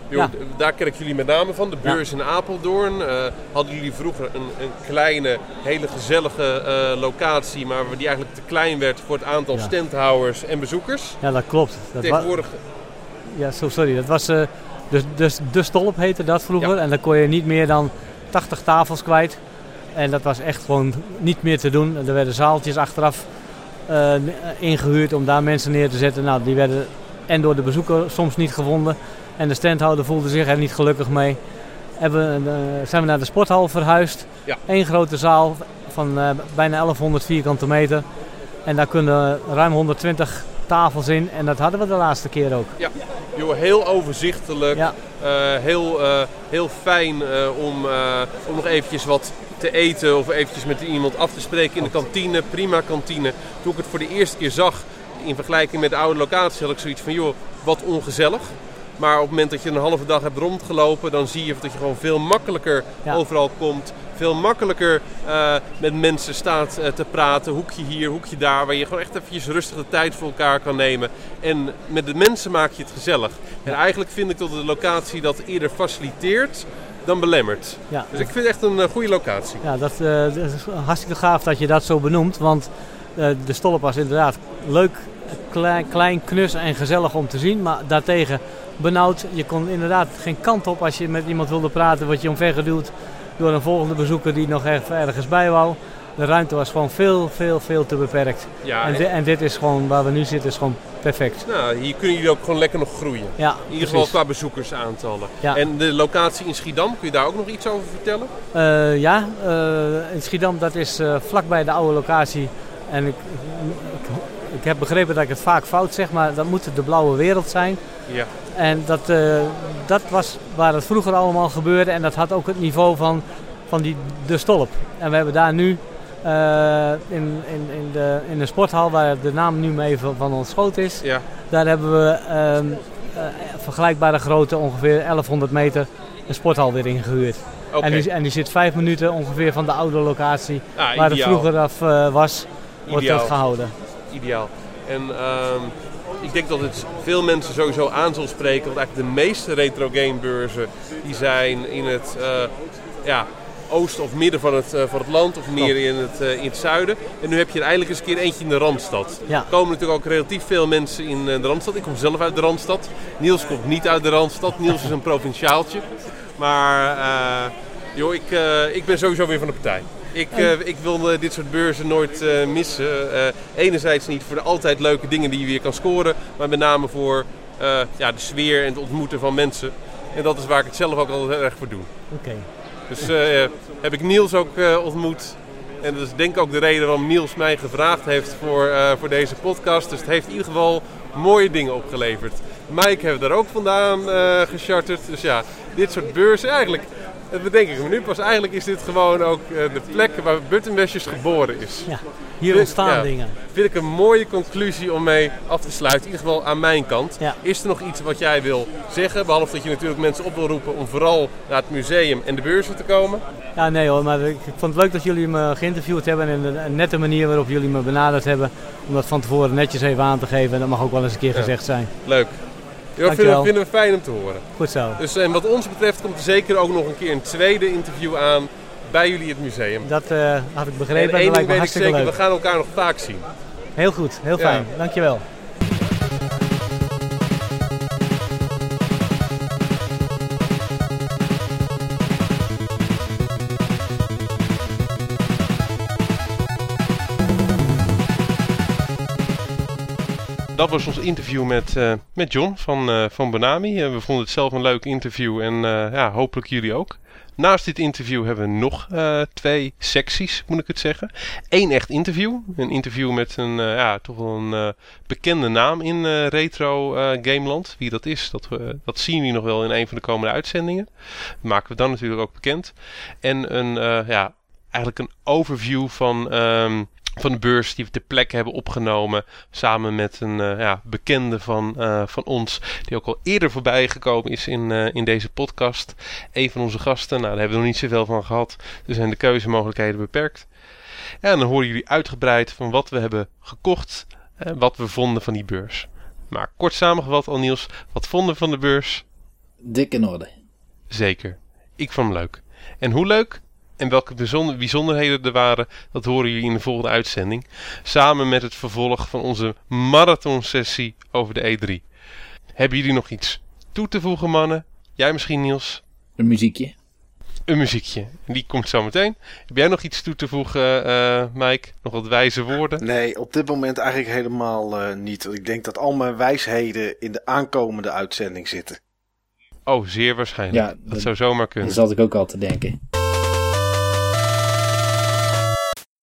Ja. daar ken ik jullie met name van. De Ja. beurs in Apeldoorn. Eh, hadden jullie vroeger een, een kleine, hele gezellige eh, locatie, maar die eigenlijk te klein werd voor het aantal Ja. standhouders en bezoekers. ja, dat klopt. Dat Tegenwoordig, ja, so, sorry, dat was eh, de, de, de Stolp heette dat vroeger. En dan kon je niet meer dan 80 tafels kwijt. En dat was echt gewoon niet meer te doen. Er werden zaaltjes achteraf eh, ingehuurd om daar mensen neer te zetten. Nou, die werden en door de bezoeker soms niet gevonden. En de standhouder voelde zich er niet gelukkig mee. Hebben, we, eh, zijn we naar de sporthal verhuisd. Ja. Eén grote zaal van eh, bijna 1100 vierkante meter. En daar kunnen ruim 120 tafels in. En dat hadden we de laatste keer ook. joh, heel overzichtelijk. Ja. Eh, heel, eh, heel fijn eh, om, om nog eventjes wat te eten of eventjes met iemand af te spreken in de kantine. Prima kantine. Toen ik het voor de eerste keer zag in vergelijking met de oude locatie had ik zoiets van joh, wat ongezellig. Maar op het moment dat je een halve dag hebt rondgelopen, dan zie je dat je gewoon veel makkelijker Ja. overal komt. Veel makkelijker eh, met mensen staat eh, te praten. Hoekje hier, hoekje daar. Waar je gewoon echt eventjes rustig de tijd voor elkaar kan nemen. En met de mensen maak je het gezellig. En eigenlijk vind ik dat de locatie dat eerder faciliteert dan belemmert. Ja. Dus ik vind het echt een eh, goede locatie. Ja, dat, dat is hartstikke gaaf dat je dat zo benoemt. Want eh, de Stolp was inderdaad leuk, klein, klein, knus en gezellig om te zien. Maar daartegen benauwd. Je kon inderdaad geen kant op als je met iemand wilde praten. Word je omvergeduwd door een volgende bezoeker die nog ergens bij wou. De ruimte was gewoon veel, veel, veel te beperkt. Ja, en, en- di- en dit is gewoon, waar we nu zitten, is gewoon perfect. nou, hier kunnen jullie ook gewoon lekker nog groeien. Ja, In ieder geval qua bezoekersaantallen. Ja. En de locatie in Schiedam, kun je daar ook nog iets over vertellen? Eh, ja, eh, in Schiedam, dat is eh, vlakbij de oude locatie. En ik, ik, ik heb begrepen dat ik het vaak fout zeg, maar dat moet de blauwe wereld zijn. Ja. En dat, eh, dat was waar het vroeger allemaal gebeurde en dat had ook het niveau van, van die, de stolp. En we hebben daar nu eh, in, in, in, de, in de sporthal, waar de naam nu mee van, van ontschoot is, Ja. daar hebben we ehm, eh, vergelijkbare grootte, ongeveer 1100 meter, een sporthal weer ingehuurd. Oké. En, die, en die zit vijf minuten ongeveer van de oude locatie Ah, waar het vroeger af was, wordt dat gehouden. Ideaal. En ehm, ik denk dat het veel mensen sowieso aan zal spreken. Want eigenlijk de meeste retro gamebeurzen die zijn in het eh, ja, oosten of midden van het, eh, van het land. Of meer in het, eh, in het zuiden. En nu heb je er eindelijk eens een keer eentje in de Randstad. Ja. Er komen natuurlijk ook relatief veel mensen in de Randstad. Ik kom zelf uit de Randstad. Niels komt niet uit de Randstad. Niels is een (laughs) provinciaaltje. Maar joh, ik, ik ben sowieso weer van de partij. Ik, eh, ik wil eh, dit soort beurzen nooit eh, missen. Enerzijds niet voor de altijd leuke dingen die je weer kan scoren. Maar met name voor ja, de sfeer en het ontmoeten van mensen. En dat is waar ik het zelf ook al heel erg voor doe. Oké. Dus heb ik Niels ook ontmoet. En dat is denk ik ook de reden waarom Niels mij gevraagd heeft voor, voor deze podcast. Dus het heeft in ieder geval mooie dingen opgeleverd. Mike heeft daar ook vandaan gecharterd. Dus ja, dit soort beurzen eigenlijk... Dat bedenk ik me nu pas. Eigenlijk is dit gewoon ook eh, de plek waar Buttonbashers geboren is. Ja, hier ontstaan ja. dingen. Vind ik een mooie conclusie om mee af te sluiten. In ieder geval aan mijn kant. Ja. Is er nog iets wat jij wil zeggen? Behalve dat je natuurlijk mensen op wil roepen om vooral naar het museum en de beurzen te komen. Ja, nee hoor, maar ik, vond het leuk dat jullie me geïnterviewd hebben en de, een nette manier waarop jullie me benaderd hebben. Om dat van tevoren netjes even aan te geven en dat mag ook wel eens een keer gezegd zijn. Leuk. Ja, vinden, vinden we fijn om te horen. Goed zo. Dus en wat ons betreft komt er zeker ook nog een keer een tweede interview aan bij jullie het museum. Dat uh, had ik begrepen. En één ding weet ik zeker, leuk. we gaan elkaar nog vaak zien. Heel goed, heel fijn. Ja. Dankjewel. Dat was ons interview met, uh, met John van, uh, van. Uh, we vonden het zelf een leuk interview en ja, hopelijk jullie ook. Naast dit interview hebben we nog twee secties, moet ik het zeggen. Eén echt interview. Een interview met een ja, toch wel een bekende naam in retro Gameland. Wie dat is, dat, zien jullie nog wel in een van de komende uitzendingen. Dat maken we dan natuurlijk ook bekend. En een, ja, eigenlijk een overview van... Um, van de beurs die we ter plekke hebben opgenomen. Samen met een uh, ja, bekende van, uh, van ons. Die ook al eerder voorbij gekomen is in, uh, in deze podcast. Een van onze gasten. Nou, daar hebben we nog niet zoveel van gehad. Dus zijn de keuzemogelijkheden beperkt. En dan horen jullie uitgebreid van wat we hebben gekocht. En wat we vonden van die beurs. Maar kort samengevat al Niels. Wat vonden we van de beurs? Dik in orde. Zeker. Ik vond hem leuk. En hoe leuk? En welke bijzonderheden er waren, dat horen jullie in de volgende uitzending. Samen met het vervolg van onze marathonsessie over de E3. Hebben jullie nog iets toe te voegen, mannen? Jij misschien, Niels? Een muziekje. Een muziekje. Die komt zo meteen. Heb jij nog iets toe te voegen, uh, Mike? Nog wat wijze woorden? Nee, op dit moment eigenlijk helemaal uh, niet. Ik denk dat al mijn wijsheden in de aankomende uitzending zitten. Oh, zeer waarschijnlijk. Ja, dat, dat zou zomaar kunnen. Dat zat ik ook al te denken.